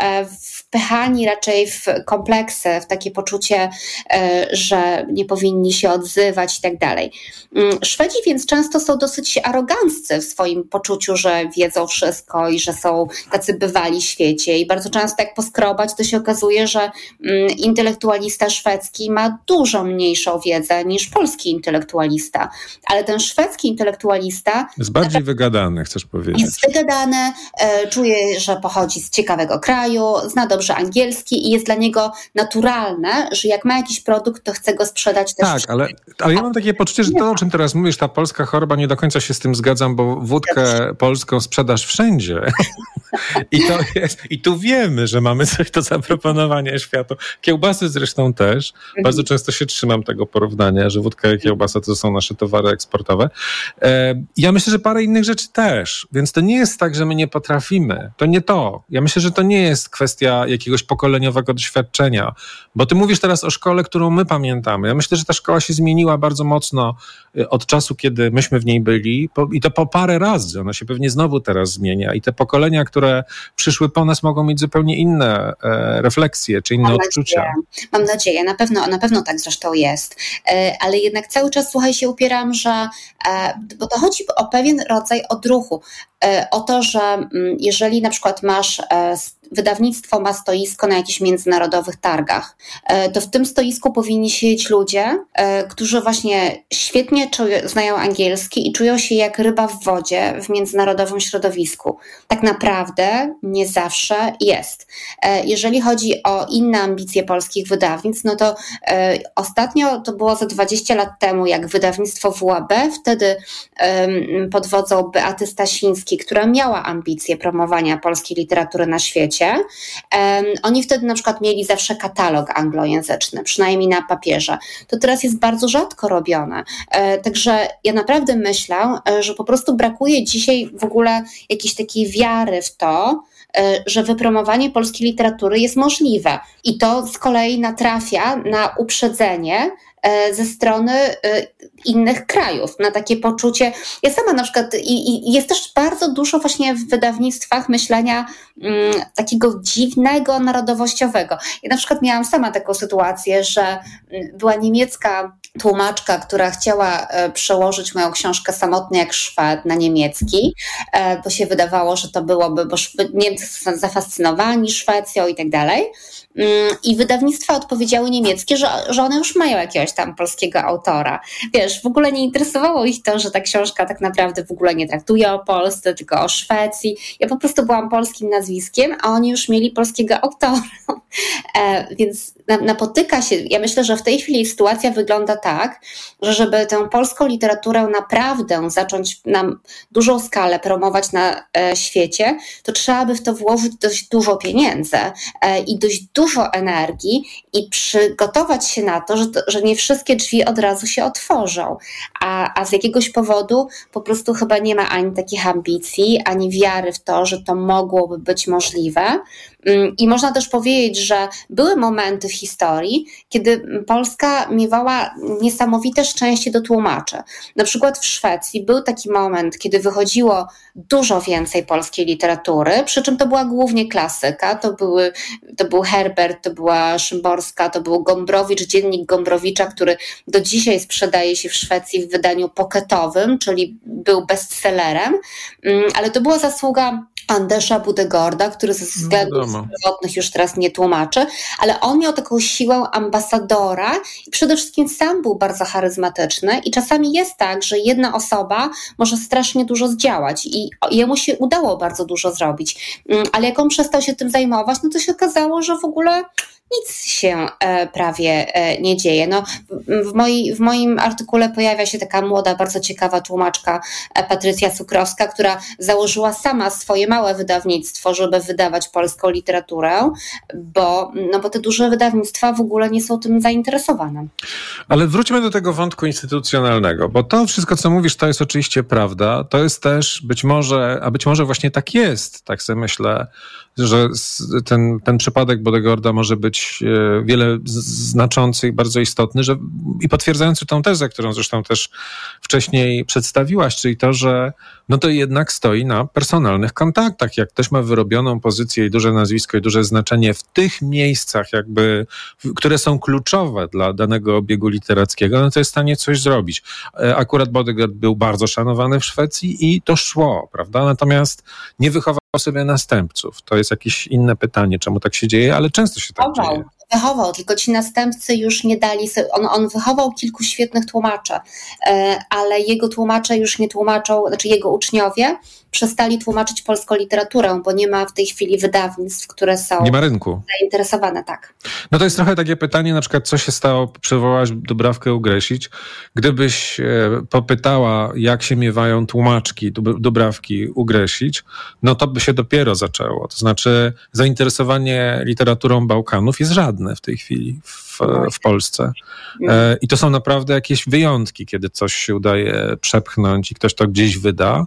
wpychani raczej w kompleksy, w takie poczucie, e, że nie powinni się odzywać i tak dalej. Mm, Szwedzi więc często są dosyć aroganccy w swoim poczuciu, że wiedzą wszystko i że są tacy bywali w świecie i bardzo często jak poskrobać, to się okazuje, że mm, intelektualista szwedzki ma dużo mniejszą wiedzę niż polski intelektualista, ale ten szwedzki intelektualista jest bardziej wygadany, chcesz powiedzieć. Jest wygadany, e, czuje, że pochodzi z ciekawego kraju, zna dobrze dobrze angielski i jest dla niego naturalne, że jak ma jakiś produkt, to chce go sprzedać też. Tak, ale, ale ja mam takie poczucie, że to, o czym teraz mówisz, ta polska choroba, nie do końca się z tym zgadzam, bo wódkę polską sprzedaż wszędzie. I, to jest, I tu wiemy, że mamy coś do zaproponowania światu. Kiełbasy zresztą też. Bardzo mhm. często się trzymam tego porównania, że wódka i kiełbasa to są nasze towary eksportowe. E, ja myślę, że parę innych rzeczy też. Więc to nie jest tak, że my nie potrafimy. To nie to. Ja myślę, że to nie jest kwestia jakiegoś pokoleniowego doświadczenia. Bo ty mówisz teraz o szkole, którą my pamiętamy. Ja myślę, że ta szkoła się zmieniła bardzo mocno e, od czasu, kiedy myśmy w niej byli. I to po parę razy. Ona się pewnie znowu teraz zmienia. I te pokolenia, które które przyszły po nas, mogą mieć zupełnie inne e, refleksje czy inne Mam odczucia. Nadzieję. Mam nadzieję, na pewno, na pewno tak zresztą jest. E, ale jednak cały czas, słuchaj, się upieram, że, e, bo to chodzi o pewien rodzaj odruchu. O to, że mm, jeżeli na przykład masz wydawnictwo ma stoisko na jakichś międzynarodowych targach, e, to w tym stoisku powinni siedzieć ludzie, e, którzy właśnie świetnie czują, znają angielski i czują się jak ryba w wodzie w międzynarodowym środowisku. Tak naprawdę nie zawsze jest. E, jeżeli chodzi o inne ambicje polskich wydawnictw, no to ostatnio to było ze 20 lat temu, jak wydawnictwo WAB, wtedy pod wodzą Beaty Stasińskiej, która miała ambicje promowania polskiej literatury na świecie, świecie. Oni wtedy na przykład mieli zawsze katalog anglojęzyczny, przynajmniej na papierze. To teraz jest bardzo rzadko robione. E, także ja naprawdę myślę, e, że po prostu brakuje dzisiaj w ogóle jakiejś takiej wiary w to, e, że wypromowanie polskiej literatury jest możliwe. I to z kolei natrafia na uprzedzenie ze strony e, innych krajów, na takie poczucie. Ja sama na przykład, i, i jest też bardzo dużo właśnie w wydawnictwach myślenia mm, takiego dziwnego, narodowościowego. Ja na przykład miałam sama taką sytuację, że mm, była niemiecka tłumaczka, która chciała e, przełożyć moją książkę Samotny jak Szwed na niemiecki, bo się wydawało, że to byłoby, bo Niemcy są zafascynowani Szwecją i tak dalej. Mm, I wydawnictwa odpowiedziały niemieckie, że, że one już mają jakiegoś tam polskiego autora. Wiesz, w ogóle nie interesowało ich to, że ta książka tak naprawdę w ogóle nie traktuje o Polsce, tylko o Szwecji. Ja po prostu byłam polskim nazwiskiem, a oni już mieli polskiego autora. E, więc napotyka się, ja myślę, że w tej chwili sytuacja wygląda tak, że żeby tę polską literaturę naprawdę zacząć na dużą skalę promować na e, świecie, to trzeba by w to włożyć dość dużo pieniędzy e, i dość dużo energii i przygotować się na to, że, że nie wszystkie drzwi od razu się otworzą, a, a z jakiegoś powodu po prostu chyba nie ma ani takich ambicji, ani wiary w to, że to mogłoby być możliwe. Mm, I można też powiedzieć, że były momenty w historii, kiedy Polska miewała niesamowite szczęście do tłumaczy. Na przykład w Szwecji był taki moment, kiedy wychodziło dużo więcej polskiej literatury, przy czym to była głównie klasyka. To, były, to był Herbert, to była Szymborska, to był Gombrowicz, dziennik Gombrowicza, który do dzisiaj sprzedaje się w Szwecji w wydaniu pocketowym, czyli był bestsellerem, mm, ale to była zasługa Andesza Budegorda, który ze względów no zdrowotnych już teraz nie tłumaczy, ale on miał taką siłę ambasadora i przede wszystkim sam był bardzo charyzmatyczny i czasami jest tak, że jedna osoba może strasznie dużo zdziałać i jemu się udało bardzo dużo zrobić, mm, ale jak on przestał się tym zajmować, no to się okazało, że w ogóle nic się e, prawie e, nie dzieje. No, w, moi, w moim artykule pojawia się taka młoda, bardzo ciekawa tłumaczka e, Patrycja Cukrowska, która założyła sama swoje małe wydawnictwo, żeby wydawać polską literaturę, bo, no bo te duże wydawnictwa w ogóle nie są tym zainteresowane. Ale wróćmy do tego wątku instytucjonalnego, bo to wszystko, co mówisz, to jest oczywiście prawda. To jest też być może, a być może właśnie tak jest, tak sobie myślę, że ten, ten przypadek Bodegorda może być e, wiele znaczący i bardzo istotny, że, i potwierdzający tą tezę, którą zresztą też wcześniej przedstawiłaś, czyli to, że no to jednak stoi na personalnych kontaktach. Jak ktoś ma wyrobioną pozycję i duże nazwisko i duże znaczenie w tych miejscach, jakby, które są kluczowe dla danego obiegu literackiego, no to jest w stanie coś zrobić. E, akurat Bodegard był bardzo szanowany w Szwecji i to szło, prawda? Natomiast nie wychował sobie następców. To jest jakieś inne pytanie, czemu tak się dzieje, ale często się tak chował, dzieje. Wychował, tylko ci następcy już nie dali on, on wychował kilku świetnych tłumaczy, e, ale jego tłumacze już nie tłumaczą, znaczy jego uczniowie przestali tłumaczyć polską literaturę, bo nie ma w tej chwili wydawnictw, które są nie ma rynku. zainteresowane, tak. No to jest trochę takie pytanie, na przykład co się stało, przywołałaś Dubrawkę Ugresić, gdybyś e, popytała, jak się miewają tłumaczki Dubrawki Ugresić, no to by się dopiero zaczęło. To znaczy zainteresowanie literaturą Bałkanów jest żadne w tej chwili w, w Polsce. E, I to są naprawdę jakieś wyjątki, kiedy coś się udaje przepchnąć i ktoś to gdzieś wyda.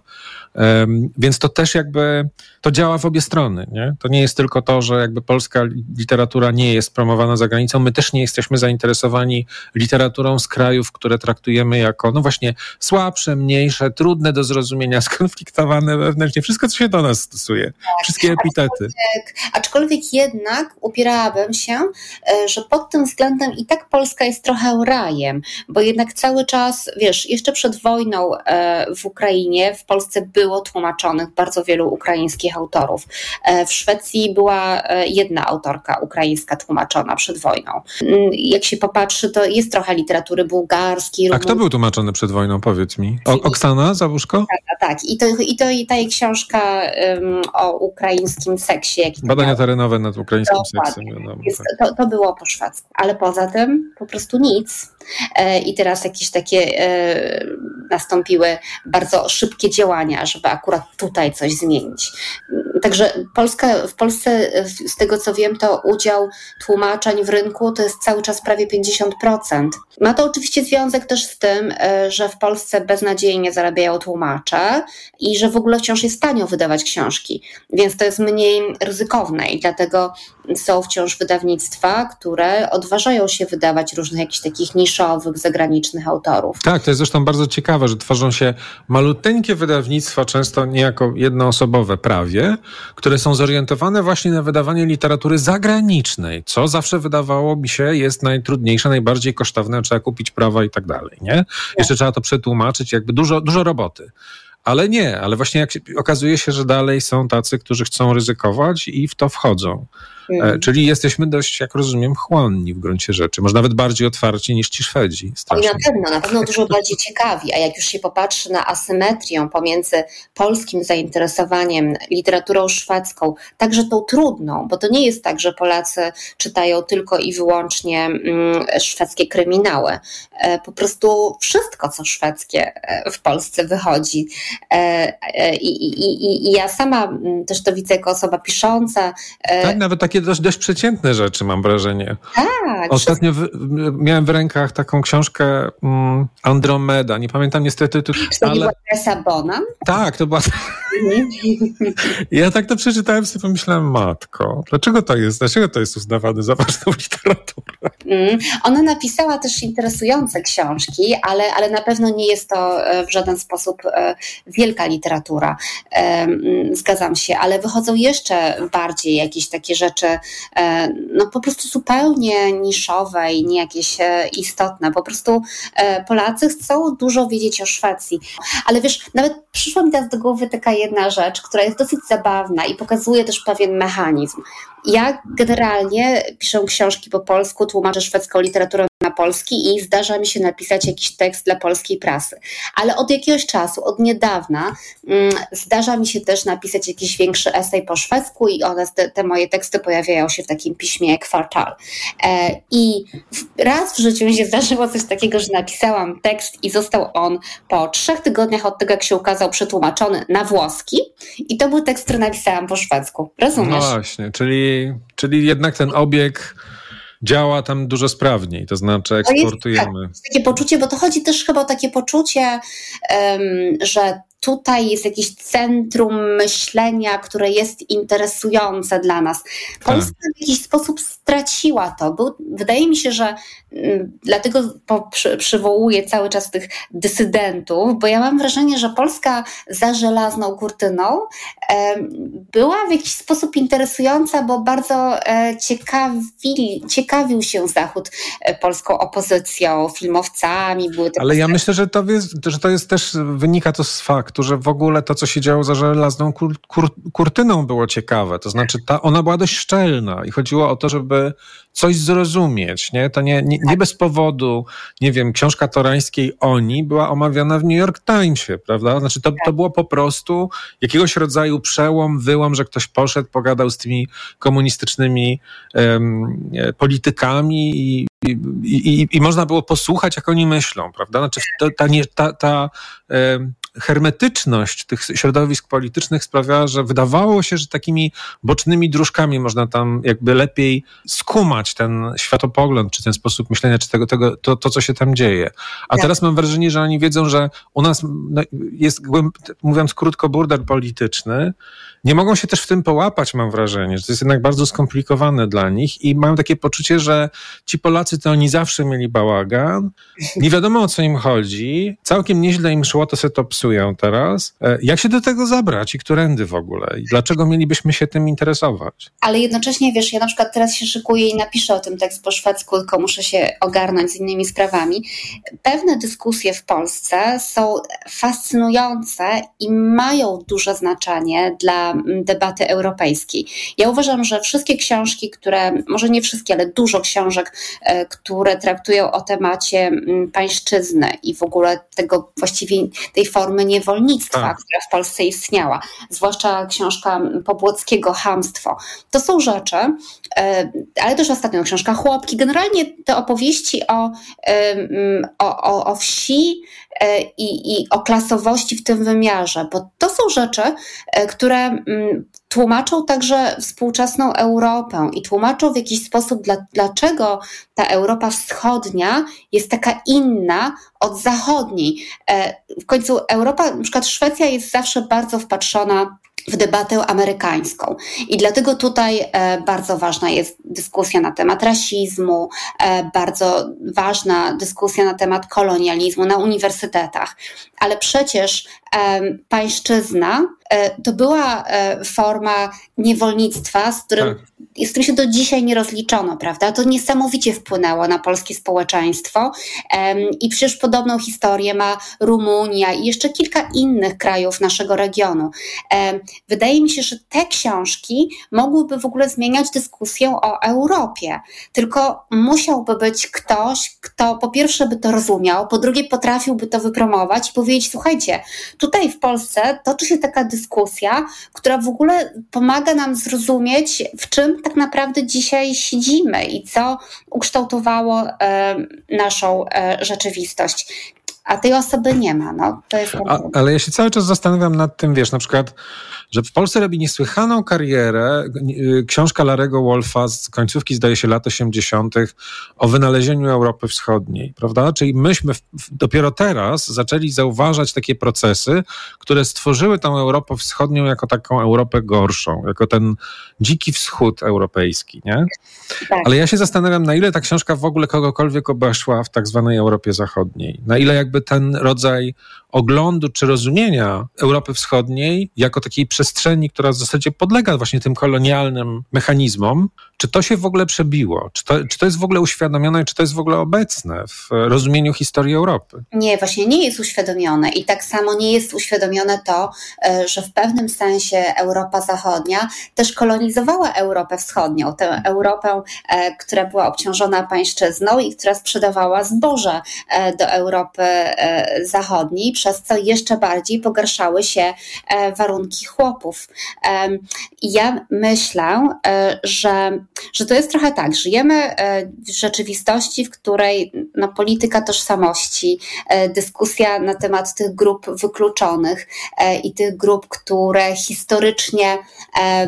Więc to też jakby to działa w obie strony. Nie? To nie jest tylko to, że jakby polska literatura nie jest promowana za granicą. My też nie jesteśmy zainteresowani literaturą z krajów, które traktujemy jako no właśnie słabsze, mniejsze, trudne do zrozumienia, skonfliktowane wewnętrznie. Wszystko, co się do nas stosuje. Tak. Wszystkie epitety. Aczkolwiek, aczkolwiek jednak upierałabym się, e, że pod tym względem i tak Polska jest trochę rajem, bo jednak cały czas, wiesz, jeszcze przed wojną e, w Ukrainie w Polsce było tłumaczonych bardzo wielu ukraińskich autorów. E, w Szwecji była e, jedna autorka ukraińska tłumaczona przed wojną. Mm, jak się popatrzy, to jest trochę literatury bułgarskiej. A kto był tłumaczony przed wojną, powiedz mi? O, Oksana Załuszko? Tak, tak. I to, i to i ta jej książka um, o ukraińskim seksie. Badania terenowe nad ukraińskim seksem. Jest, to, to było po szwedzku. Ale poza tym po prostu nic. E, I teraz jakieś takie e, nastąpiły bardzo szybkie działania, żeby akurat tutaj coś zmienić. Także Polska, w Polsce, z tego co wiem, to udział tłumaczeń w rynku to jest cały czas prawie 50%. Ma to oczywiście związek też z tym, e, że w Polsce beznadziejnie zarabiają tłumacze i że w ogóle wciąż jest tanio wydawać książki, więc to jest mniej ryzykowne i dlatego są wciąż wydawnictwa, które odważają się wydawać różnych jakichś takich niszowych, zagranicznych autorów. Tak, to jest zresztą bardzo ciekawe, że tworzą się maluteńkie wydawnictwa, często niejako jednoosobowe prawie, które są zorientowane właśnie na wydawanie literatury zagranicznej, co zawsze wydawało mi się jest najtrudniejsze, najbardziej kosztowne, trzeba kupić prawa i tak dalej, nie? Jeszcze trzeba to przetłumaczyć, jakby dużo, dużo roboty. Ale nie, ale właśnie okazuje się, że dalej są tacy, którzy chcą ryzykować i w to wchodzą. Mm. Czyli jesteśmy dość, jak rozumiem, chłonni w gruncie rzeczy. Może nawet bardziej otwarci niż ci Szwedzi. Strasznie. I na pewno, na pewno dużo bardziej ciekawi. A jak już się popatrzy na asymetrię pomiędzy polskim zainteresowaniem literaturą szwedzką, także tą trudną, bo to nie jest tak, że Polacy czytają tylko i wyłącznie mm, szwedzkie kryminały. E, po prostu wszystko, co szwedzkie e, w Polsce wychodzi. I, i, i, i ja sama mm, też to widzę jako osoba pisząca. Tak, nawet takie takie dość, dość przeciętne rzeczy, mam wrażenie. Tak. Ostatnio w, miałem w rękach taką książkę um, Andromeda. Nie pamiętam niestety tytułu. To ale... była Bona? Tak, to była. ja tak to przeczytałem sobie pomyślałem, matko, dlaczego to jest? Dlaczego to jest uznawane za ważną literaturę? Mm. Ona napisała też interesujące książki, ale, ale na pewno nie jest to e, w żaden sposób e, wielka literatura. Mm, zgadzam się, ale wychodzą jeszcze bardziej jakieś takie rzeczy E, no po prostu zupełnie niszowe i nie jakieś e, istotne. Po prostu e, Polacy chcą dużo wiedzieć o Szwecji. Ale wiesz, nawet przyszła mi teraz do głowy taka jedna rzecz, która jest dosyć zabawna i pokazuje też pewien mechanizm. Ja generalnie piszę książki po polsku, tłumaczę szwedzką literaturę na polski i zdarza mi się napisać jakiś tekst dla polskiej prasy. Ale od jakiegoś czasu, od niedawna, mm, zdarza mi się też napisać jakiś większy esej po szwedzku i one, te, te moje teksty pojawiają się w takim piśmie kwartal. E, I raz w życiu mi się zdarzyło coś takiego, że napisałam tekst i został on po trzech tygodniach od tego, jak się ukazał, przetłumaczony na włoski. I to był tekst, który napisałam po szwedzku. Rozumiesz? No właśnie, czyli, czyli jednak ten obieg działa tam dużo sprawniej, to znaczy eksportujemy. Jest, tak, takie poczucie, bo to chodzi też chyba o takie poczucie, um, że tutaj jest jakieś centrum myślenia, które jest interesujące dla nas. Polska tak. w jakiś sposób straciła to. Był, wydaje mi się, że mm, dlatego po, przy, przywołuję cały czas tych dysydentów, bo ja mam wrażenie, że Polska za żelazną kurtyną e, była w jakiś sposób interesująca, bo bardzo e, ciekawi, ciekawił się Zachód e, polską opozycją, filmowcami. Były Ale ja myślę, że to, jest, że to jest też, wynika to z faktu, faktu, że w ogóle to, co się działo za żelazną kur, kur, kurtyną było ciekawe. To znaczy, ta, ona była dość szczelna i chodziło o to, żeby coś zrozumieć. Nie? To nie, nie, nie bez powodu, nie wiem, książka torańskiej Oni była omawiana w New York Timesie, prawda? Znaczy, to, to było po prostu jakiegoś rodzaju przełom, wyłom, że ktoś poszedł, pogadał z tymi komunistycznymi um, politykami i, i, i, i, można było posłuchać, jak oni myślą, prawda? Znaczy, ta, ta, ta, ta hermetyczność tych środowisk politycznych sprawiała, że wydawało się, że takimi bocznymi dróżkami można tam jakby lepiej skumać ten światopogląd, czy ten sposób myślenia, czy tego, tego, to, to co się tam dzieje. A tak. teraz mam wrażenie, że oni wiedzą, że u nas no, jest, mówiąc krótko, burdel polityczny, nie mogą się też w tym połapać, mam wrażenie, że to jest jednak bardzo skomplikowane dla nich i mają takie poczucie, że ci Polacy to oni zawsze mieli bałagan, nie wiadomo o co im chodzi, całkiem nieźle im szło, to se to psują teraz. E, jak się do tego zabrać i którędy w ogóle? I dlaczego mielibyśmy się tym interesować? Ale jednocześnie, wiesz, ja na przykład teraz się szykuję i napiszę o tym tekst po szwedzku, tylko muszę się ogarnąć z innymi sprawami. Pewne dyskusje w Polsce są fascynujące i mają duże znaczenie dla debaty europejskiej. Ja uważam, że wszystkie książki, które, może nie wszystkie, ale dużo książek, e, które traktują o temacie pańszczyzny i w ogóle tego właściwie tej formy niewolnictwa, tak. która w Polsce istniała, zwłaszcza książka Pobłockiego Hamstwo. To są rzeczy, ale też ostatnio książka Chłopki, generalnie te opowieści o, o, o, o wsi e, i, i o klasowości w tym wymiarze, bo to są rzeczy, które tłumaczą także współczesną Europę i tłumaczą w jakiś sposób, dla, dlaczego ta Europa wschodnia jest taka inna od zachodniej. E, w końcu Europa, na przykład Szwecja jest zawsze bardzo wpatrzona w debatę amerykańską. I dlatego tutaj e, bardzo ważna jest dyskusja na temat rasizmu, e, bardzo ważna dyskusja na temat kolonializmu na uniwersytetach. Ale przecież pańszczyzna e, to była e, forma niewolnictwa, z którym, tak. Z którym się do dzisiaj nie rozliczono, prawda? To niesamowicie wpłynęło na polskie społeczeństwo i przecież podobną historię ma Rumunia i jeszcze kilka innych krajów naszego regionu. Wydaje mi się, że te książki mogłyby w ogóle zmieniać dyskusję o Europie, tylko musiałby być ktoś, kto po pierwsze by to rozumiał, po drugie potrafiłby to wypromować i powiedzieć, słuchajcie, Tutaj w Polsce toczy się taka dyskusja, która w ogóle pomaga nam zrozumieć, w czym tak naprawdę dzisiaj siedzimy i co ukształtowało e, naszą e, rzeczywistość a tej osoby nie ma. No, to jest a, ale ja się cały czas zastanawiam nad tym, wiesz, na przykład że w Polsce robi niesłychaną karierę y, książka Larego Wolfa z końcówki, zdaje się, lat 80. o wynalezieniu Europy Wschodniej, prawda? Czyli myśmy w, dopiero teraz zaczęli zauważać takie procesy, które stworzyły tą Europę Wschodnią jako taką Europę gorszą, jako ten dziki wschód europejski, nie? Tak. Ale ja się zastanawiam, na ile ta książka w ogóle kogokolwiek obeszła w tak zwanej Europie Zachodniej. Na ile jakby ten rodzaj oglądu czy rozumienia Europy Wschodniej jako takiej przestrzeni, która w zasadzie podlega właśnie tym kolonialnym mechanizmom, czy to się w ogóle przebiło? Czy to, czy to jest w ogóle uświadomione, czy to jest w ogóle obecne w rozumieniu historii Europy? Nie, właśnie nie jest uświadomione i tak samo nie jest uświadomione to, e, że w pewnym sensie Europa Zachodnia też kolonizowała Europę Wschodnią, tę Europę, e, która była obciążona pańszczyzną i która sprzedawała zboże e, do Europy Zachodniej, przez co jeszcze bardziej pogarszały się warunki chłopów. Ja myślę, że że to jest trochę tak, żyjemy e, w rzeczywistości, w której no, polityka tożsamości, e, dyskusja na temat tych grup wykluczonych e, i tych grup, które historycznie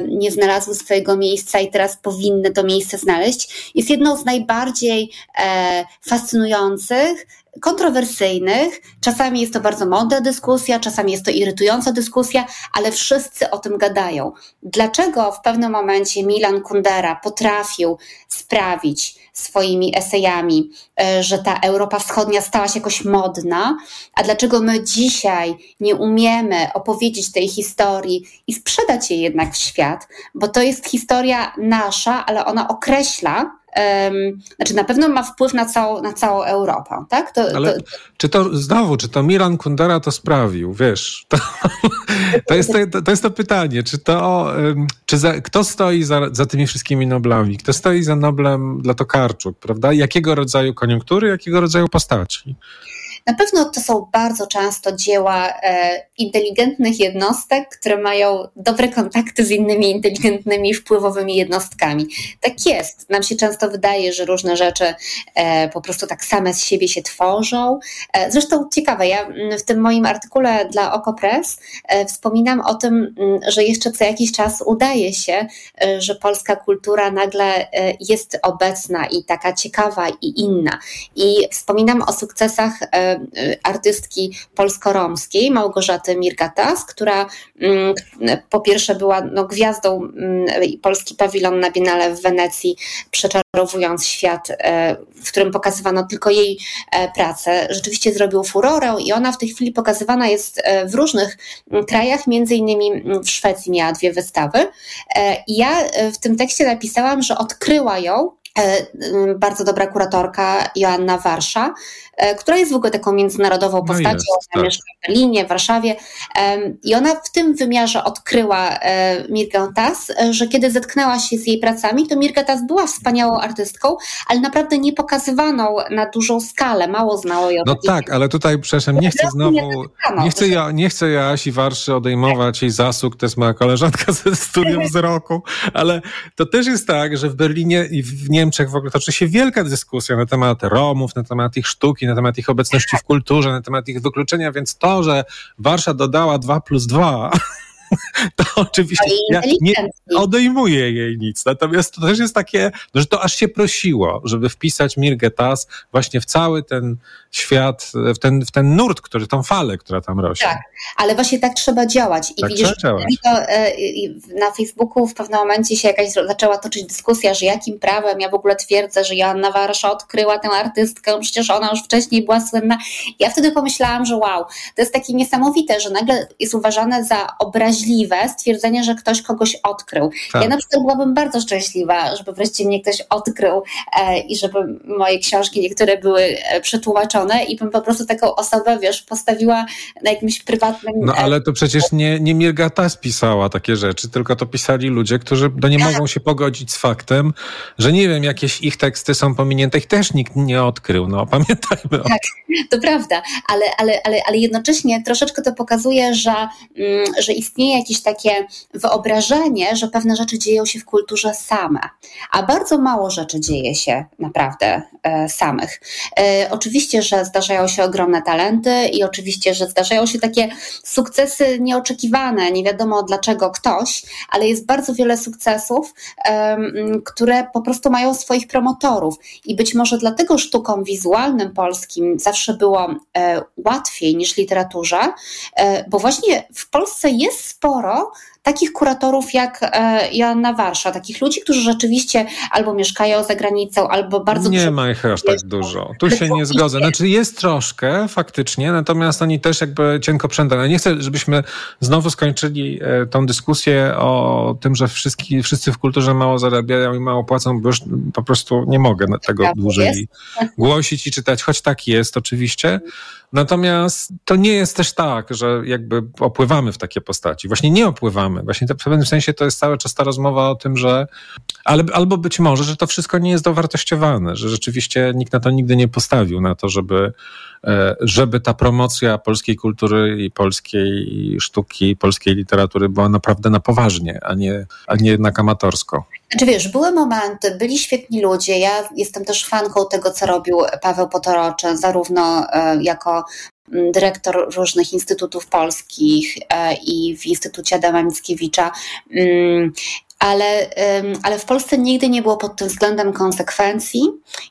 nie znalazły swojego miejsca i teraz powinny to miejsce znaleźć, jest jedną z najbardziej fascynujących, kontrowersyjnych. Czasami jest to bardzo mądra dyskusja, czasami jest to irytująca dyskusja, ale wszyscy o tym gadają. Dlaczego w pewnym momencie Milan Kundera potrafił sprawić swoimi esejami, e, że ta Europa Wschodnia stała się jakoś modna, a dlaczego my dzisiaj nie umiemy opowiedzieć tej historii i sprzedać jej jednak w świat, bo to jest historia nasza, ale ona określa um, znaczy na pewno ma wpływ na całą, na całą Europę, tak? To, Ale to, czy to znowu, czy to Milan Kundera to sprawił, wiesz? To, to, jest, to, to jest to pytanie, czy to, czy za, kto stoi za, za tymi wszystkimi Noblami? Kto stoi za Noblem dla Tokarczuk, prawda? Jakiego rodzaju koniunktury, jakiego rodzaju postaci? Na pewno to są bardzo często dzieła e, inteligentnych jednostek, które mają dobre kontakty z innymi inteligentnymi, wpływowymi jednostkami. Tak jest. Nam się często wydaje, że różne rzeczy e, po prostu tak same z siebie się tworzą. E, zresztą ciekawe, ja w tym moim artykule dla OkoPress wspominam o tym, że jeszcze co jakiś czas udaje się, że polska kultura nagle jest obecna i taka ciekawa i inna. I wspominam o sukcesach artystki polsko-romskiej, Małgorzaty Mirgatas, która mm, po pierwsze była no, gwiazdą mm, polski pawilon na Biennale w Wenecji, przeczarowując świat, e, w którym pokazywano tylko jej e, pracę. Rzeczywiście zrobił furorę i ona w tej chwili pokazywana jest e, w różnych mm, krajach, między innymi w Szwecji miała dwie wystawy. I ja w tym tekście napisałam, że odkryła ją bardzo dobra kuratorka Joanna Warsza, E, która jest w ogóle taką międzynarodową no postacią. No tak. mieszka w Berlinie, w Warszawie. I ona w tym wymiarze odkryła e, Mirkę Tas, e, że kiedy zetknęła się z jej pracami, to Mirka Tas była wspaniałą artystką, ale naprawdę nie pokazywaną na dużą skalę, mało znało ją. No tak, ale tutaj, przepraszam, nie chcę znowu, nie chcę, ja, nie chcę Joasi Warszy odejmować jej zasług, to jest moja koleżanka ze studium wzroku, ale to też jest tak, że w Berlinie i w Niemczech w ogóle toczy się wielka dyskusja na temat Romów, na temat ich sztuki, na temat ich obecności w kulturze, na temat ich wykluczenia, więc to, że Warsza dodała 2 plus 2 to oczywiście ja nie odejmuje jej nic. Natomiast to też jest takie, że to aż się prosiło, żeby wpisać Mirgetas właśnie w cały ten świat, w ten, w ten nurt, który, tą falę, która tam rośnie. Tak, ale właśnie tak trzeba działać. I tak widzisz. To, e, na Facebooku w pewnym momencie się jakaś zaczęła toczyć dyskusja, że jakim prawem ja w ogóle twierdzę, że Joanna Warsza odkryła tę artystkę, przecież ona już wcześniej była słynna. Ja wtedy pomyślałam, że wow, to jest takie niesamowite, że nagle jest uważane za obraźliwe stwierdzenie, że ktoś kogoś odkrył. Tak. Ja na przykład byłabym bardzo szczęśliwa, żeby wreszcie mnie ktoś odkrył e, i żeby moje książki niektóre były e, przetłumaczone i bym po prostu taką osobę, wiesz, postawiła na jakimś prywatnym... No ale to przecież nie, nie Mirgata spisała takie rzeczy, tylko to pisali ludzie, którzy no, nie tak. mogą się pogodzić z faktem, że nie wiem, jakieś ich teksty są pominięte, ich też nikt nie odkrył, no pamiętajmy o Tak, to prawda, ale, ale, ale, ale jednocześnie troszeczkę to pokazuje, że, mm, że istnieje jakieś takie wyobrażenie, że pewne rzeczy dzieją się w kulturze same, a bardzo mało rzeczy dzieje się naprawdę e, samych. E, oczywiście, że zdarzają się ogromne talenty i oczywiście, że zdarzają się takie sukcesy nieoczekiwane, nie wiadomo dlaczego ktoś, ale jest bardzo wiele sukcesów, um, które po prostu mają swoich promotorów i być może dlatego sztukom wizualnym polskim zawsze było e, łatwiej niż literaturze, e, bo właśnie w Polsce jest sporo takich kuratorów jak e, Joanna Warsza, takich ludzi, którzy rzeczywiście albo mieszkają za granicą, albo bardzo... Nie ma ich aż tak dużo. Tu się nie zgodzę. Znaczy jest troszkę faktycznie, natomiast oni też jakby cienko przędane. Nie chcę, żebyśmy znowu skończyli e, tą dyskusję o tym, że wszyscy, wszyscy w kulturze mało zarabiają i mało płacą, bo już po prostu nie mogę tego tak dłużej jest. głosić i czytać, choć tak jest oczywiście. Natomiast to nie jest też tak, że jakby opływamy w takie postaci. Właśnie nie opływamy. Właśnie w pewnym sensie to jest cały czas ta rozmowa o tym, że ale, albo być może, że to wszystko nie jest dowartościowane, że rzeczywiście nikt na to nigdy nie postawił, na to, żeby, e, żeby ta promocja polskiej kultury i polskiej sztuki, polskiej literatury była naprawdę na poważnie, a nie, a nie jednak amatorsko. Znaczy wiesz, były momenty, byli świetni ludzie. Ja jestem też fanką tego, co robił Paweł Potoroczy, zarówno e, jako mm, dyrektor różnych instytutów polskich e, i w Instytucie Adama Mickiewicza mm, ale, ale w Polsce nigdy nie było pod tym względem konsekwencji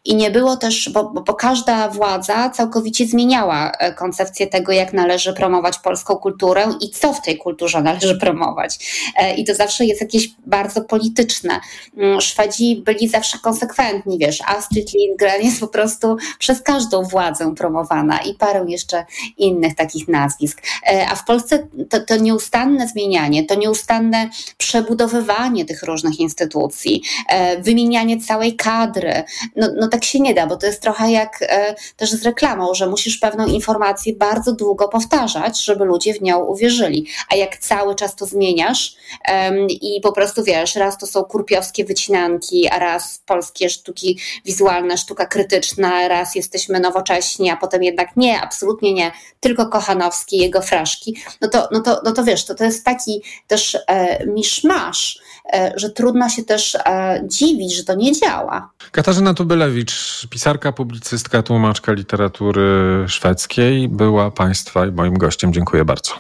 i nie było też, bo, bo, każda władza całkowicie zmieniała e, koncepcję tego, jak należy promować polską kulturę i co w tej kulturze należy promować. E, I to zawsze jest jakieś bardzo polityczne. Mm, Szwedzi byli zawsze konsekwentni, wiesz, Astrid Lindgren jest po prostu przez każdą władzę promowana i parę jeszcze innych takich nazwisk. E, a w Polsce to, to nieustanne zmienianie, to nieustanne przebudowywanie tych różnych instytucji, e, wymienianie całej kadry. No, no tak się nie da, bo to jest trochę jak e, też z reklamą, że musisz pewną informację bardzo długo powtarzać, żeby ludzie w nią uwierzyli. A jak cały czas to zmieniasz i po prostu wiesz, raz to są kurpiowskie wycinanki, a raz polskie sztuki wizualne, sztuka krytyczna, raz jesteśmy nowocześni, a potem jednak nie, absolutnie nie, tylko Kochanowski, jego fraszki, no to, no to, no to wiesz, to, to jest taki też e, miszmasz, że trudno się też e, dziwić, że to nie działa. Katarzyna Tubylewicz, pisarka, publicystka, tłumaczka literatury szwedzkiej, była Państwa i moim gościem. Dziękuję bardzo.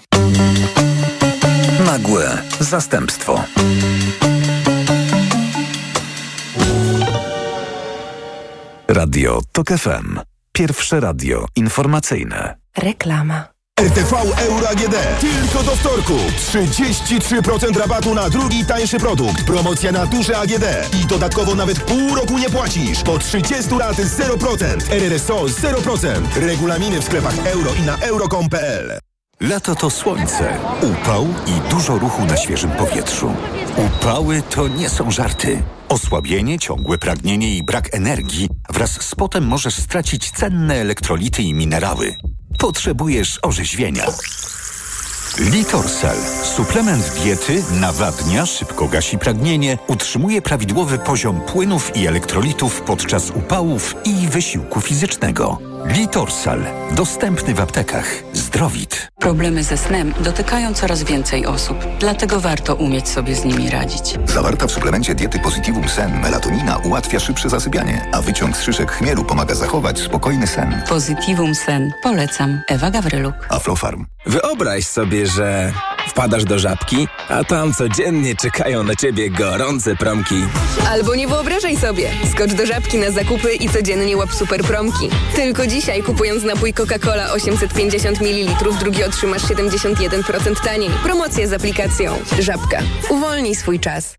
Nagłe zastępstwo. Radio TOK FM. Pierwsze radio informacyjne. Reklama. RTV Euro AGD. Tylko do wtorku. 33% rabatu na drugi tańszy produkt. Promocja na duże AGD. I dodatkowo nawet pół roku nie płacisz. Po 30 lat 0%. RRSO 0%. Regulaminy w sklepach euro i na euro.com.pl. Lato to słońce, upał i dużo ruchu na świeżym powietrzu. Upały to nie są żarty. Osłabienie, ciągłe pragnienie i brak energii wraz z potem możesz stracić cenne elektrolity i minerały. Potrzebujesz orzeźwienia. Litorsal. Suplement diety nawadnia, szybko gasi pragnienie, utrzymuje prawidłowy poziom płynów i elektrolitów podczas upałów i wysiłku fizycznego. Litorsal. Dostępny w aptekach. Zdrowit. Problemy ze snem dotykają coraz więcej osób, dlatego warto umieć sobie z nimi radzić. Zawarta w suplemencie diety Positivum Sen melatonina ułatwia szybsze zasypianie, a wyciąg z szyszek chmielu pomaga zachować spokojny sen. Positivum Sen. Polecam. Ewa Gawryluk. Aflofarm. Wyobraź sobie, że wpadasz do żabki, a tam codziennie czekają na ciebie gorące promki. Albo nie wyobrażaj sobie. Skocz do żabki na zakupy i codziennie łap super promki. Tylko dzisiaj kupując napój Coca-Cola 850 ml, drugi otrzymasz 71% taniej. Promocja z aplikacją. Żabka. Uwolnij swój czas.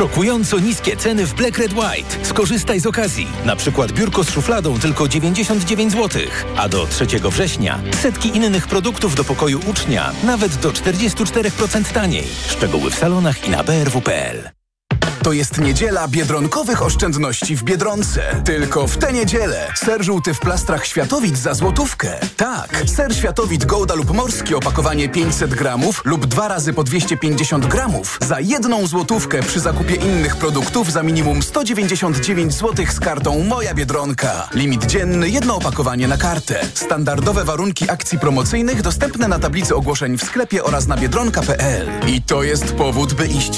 Szokująco niskie ceny w Black Red White. Skorzystaj z okazji. Na przykład biurko z szufladą tylko 99 zł. A do 3 września setki innych produktów do pokoju ucznia nawet do 44% taniej. Szczegóły w salonach i na brw.pl. To jest niedziela biedronkowych oszczędności w Biedronce. Tylko w tę niedzielę ser żółty w plastrach Światowit za złotówkę. Tak, ser Światowit Gouda lub Morski opakowanie 500 gramów lub dwa razy po 250 gramów za jedną złotówkę przy zakupie innych produktów za minimum 199 zł z kartą Moja Biedronka. Limit dzienny jedno opakowanie na kartę. Standardowe warunki akcji promocyjnych dostępne na tablicy ogłoszeń w sklepie oraz na biedronka.pl. I to jest powód, by iść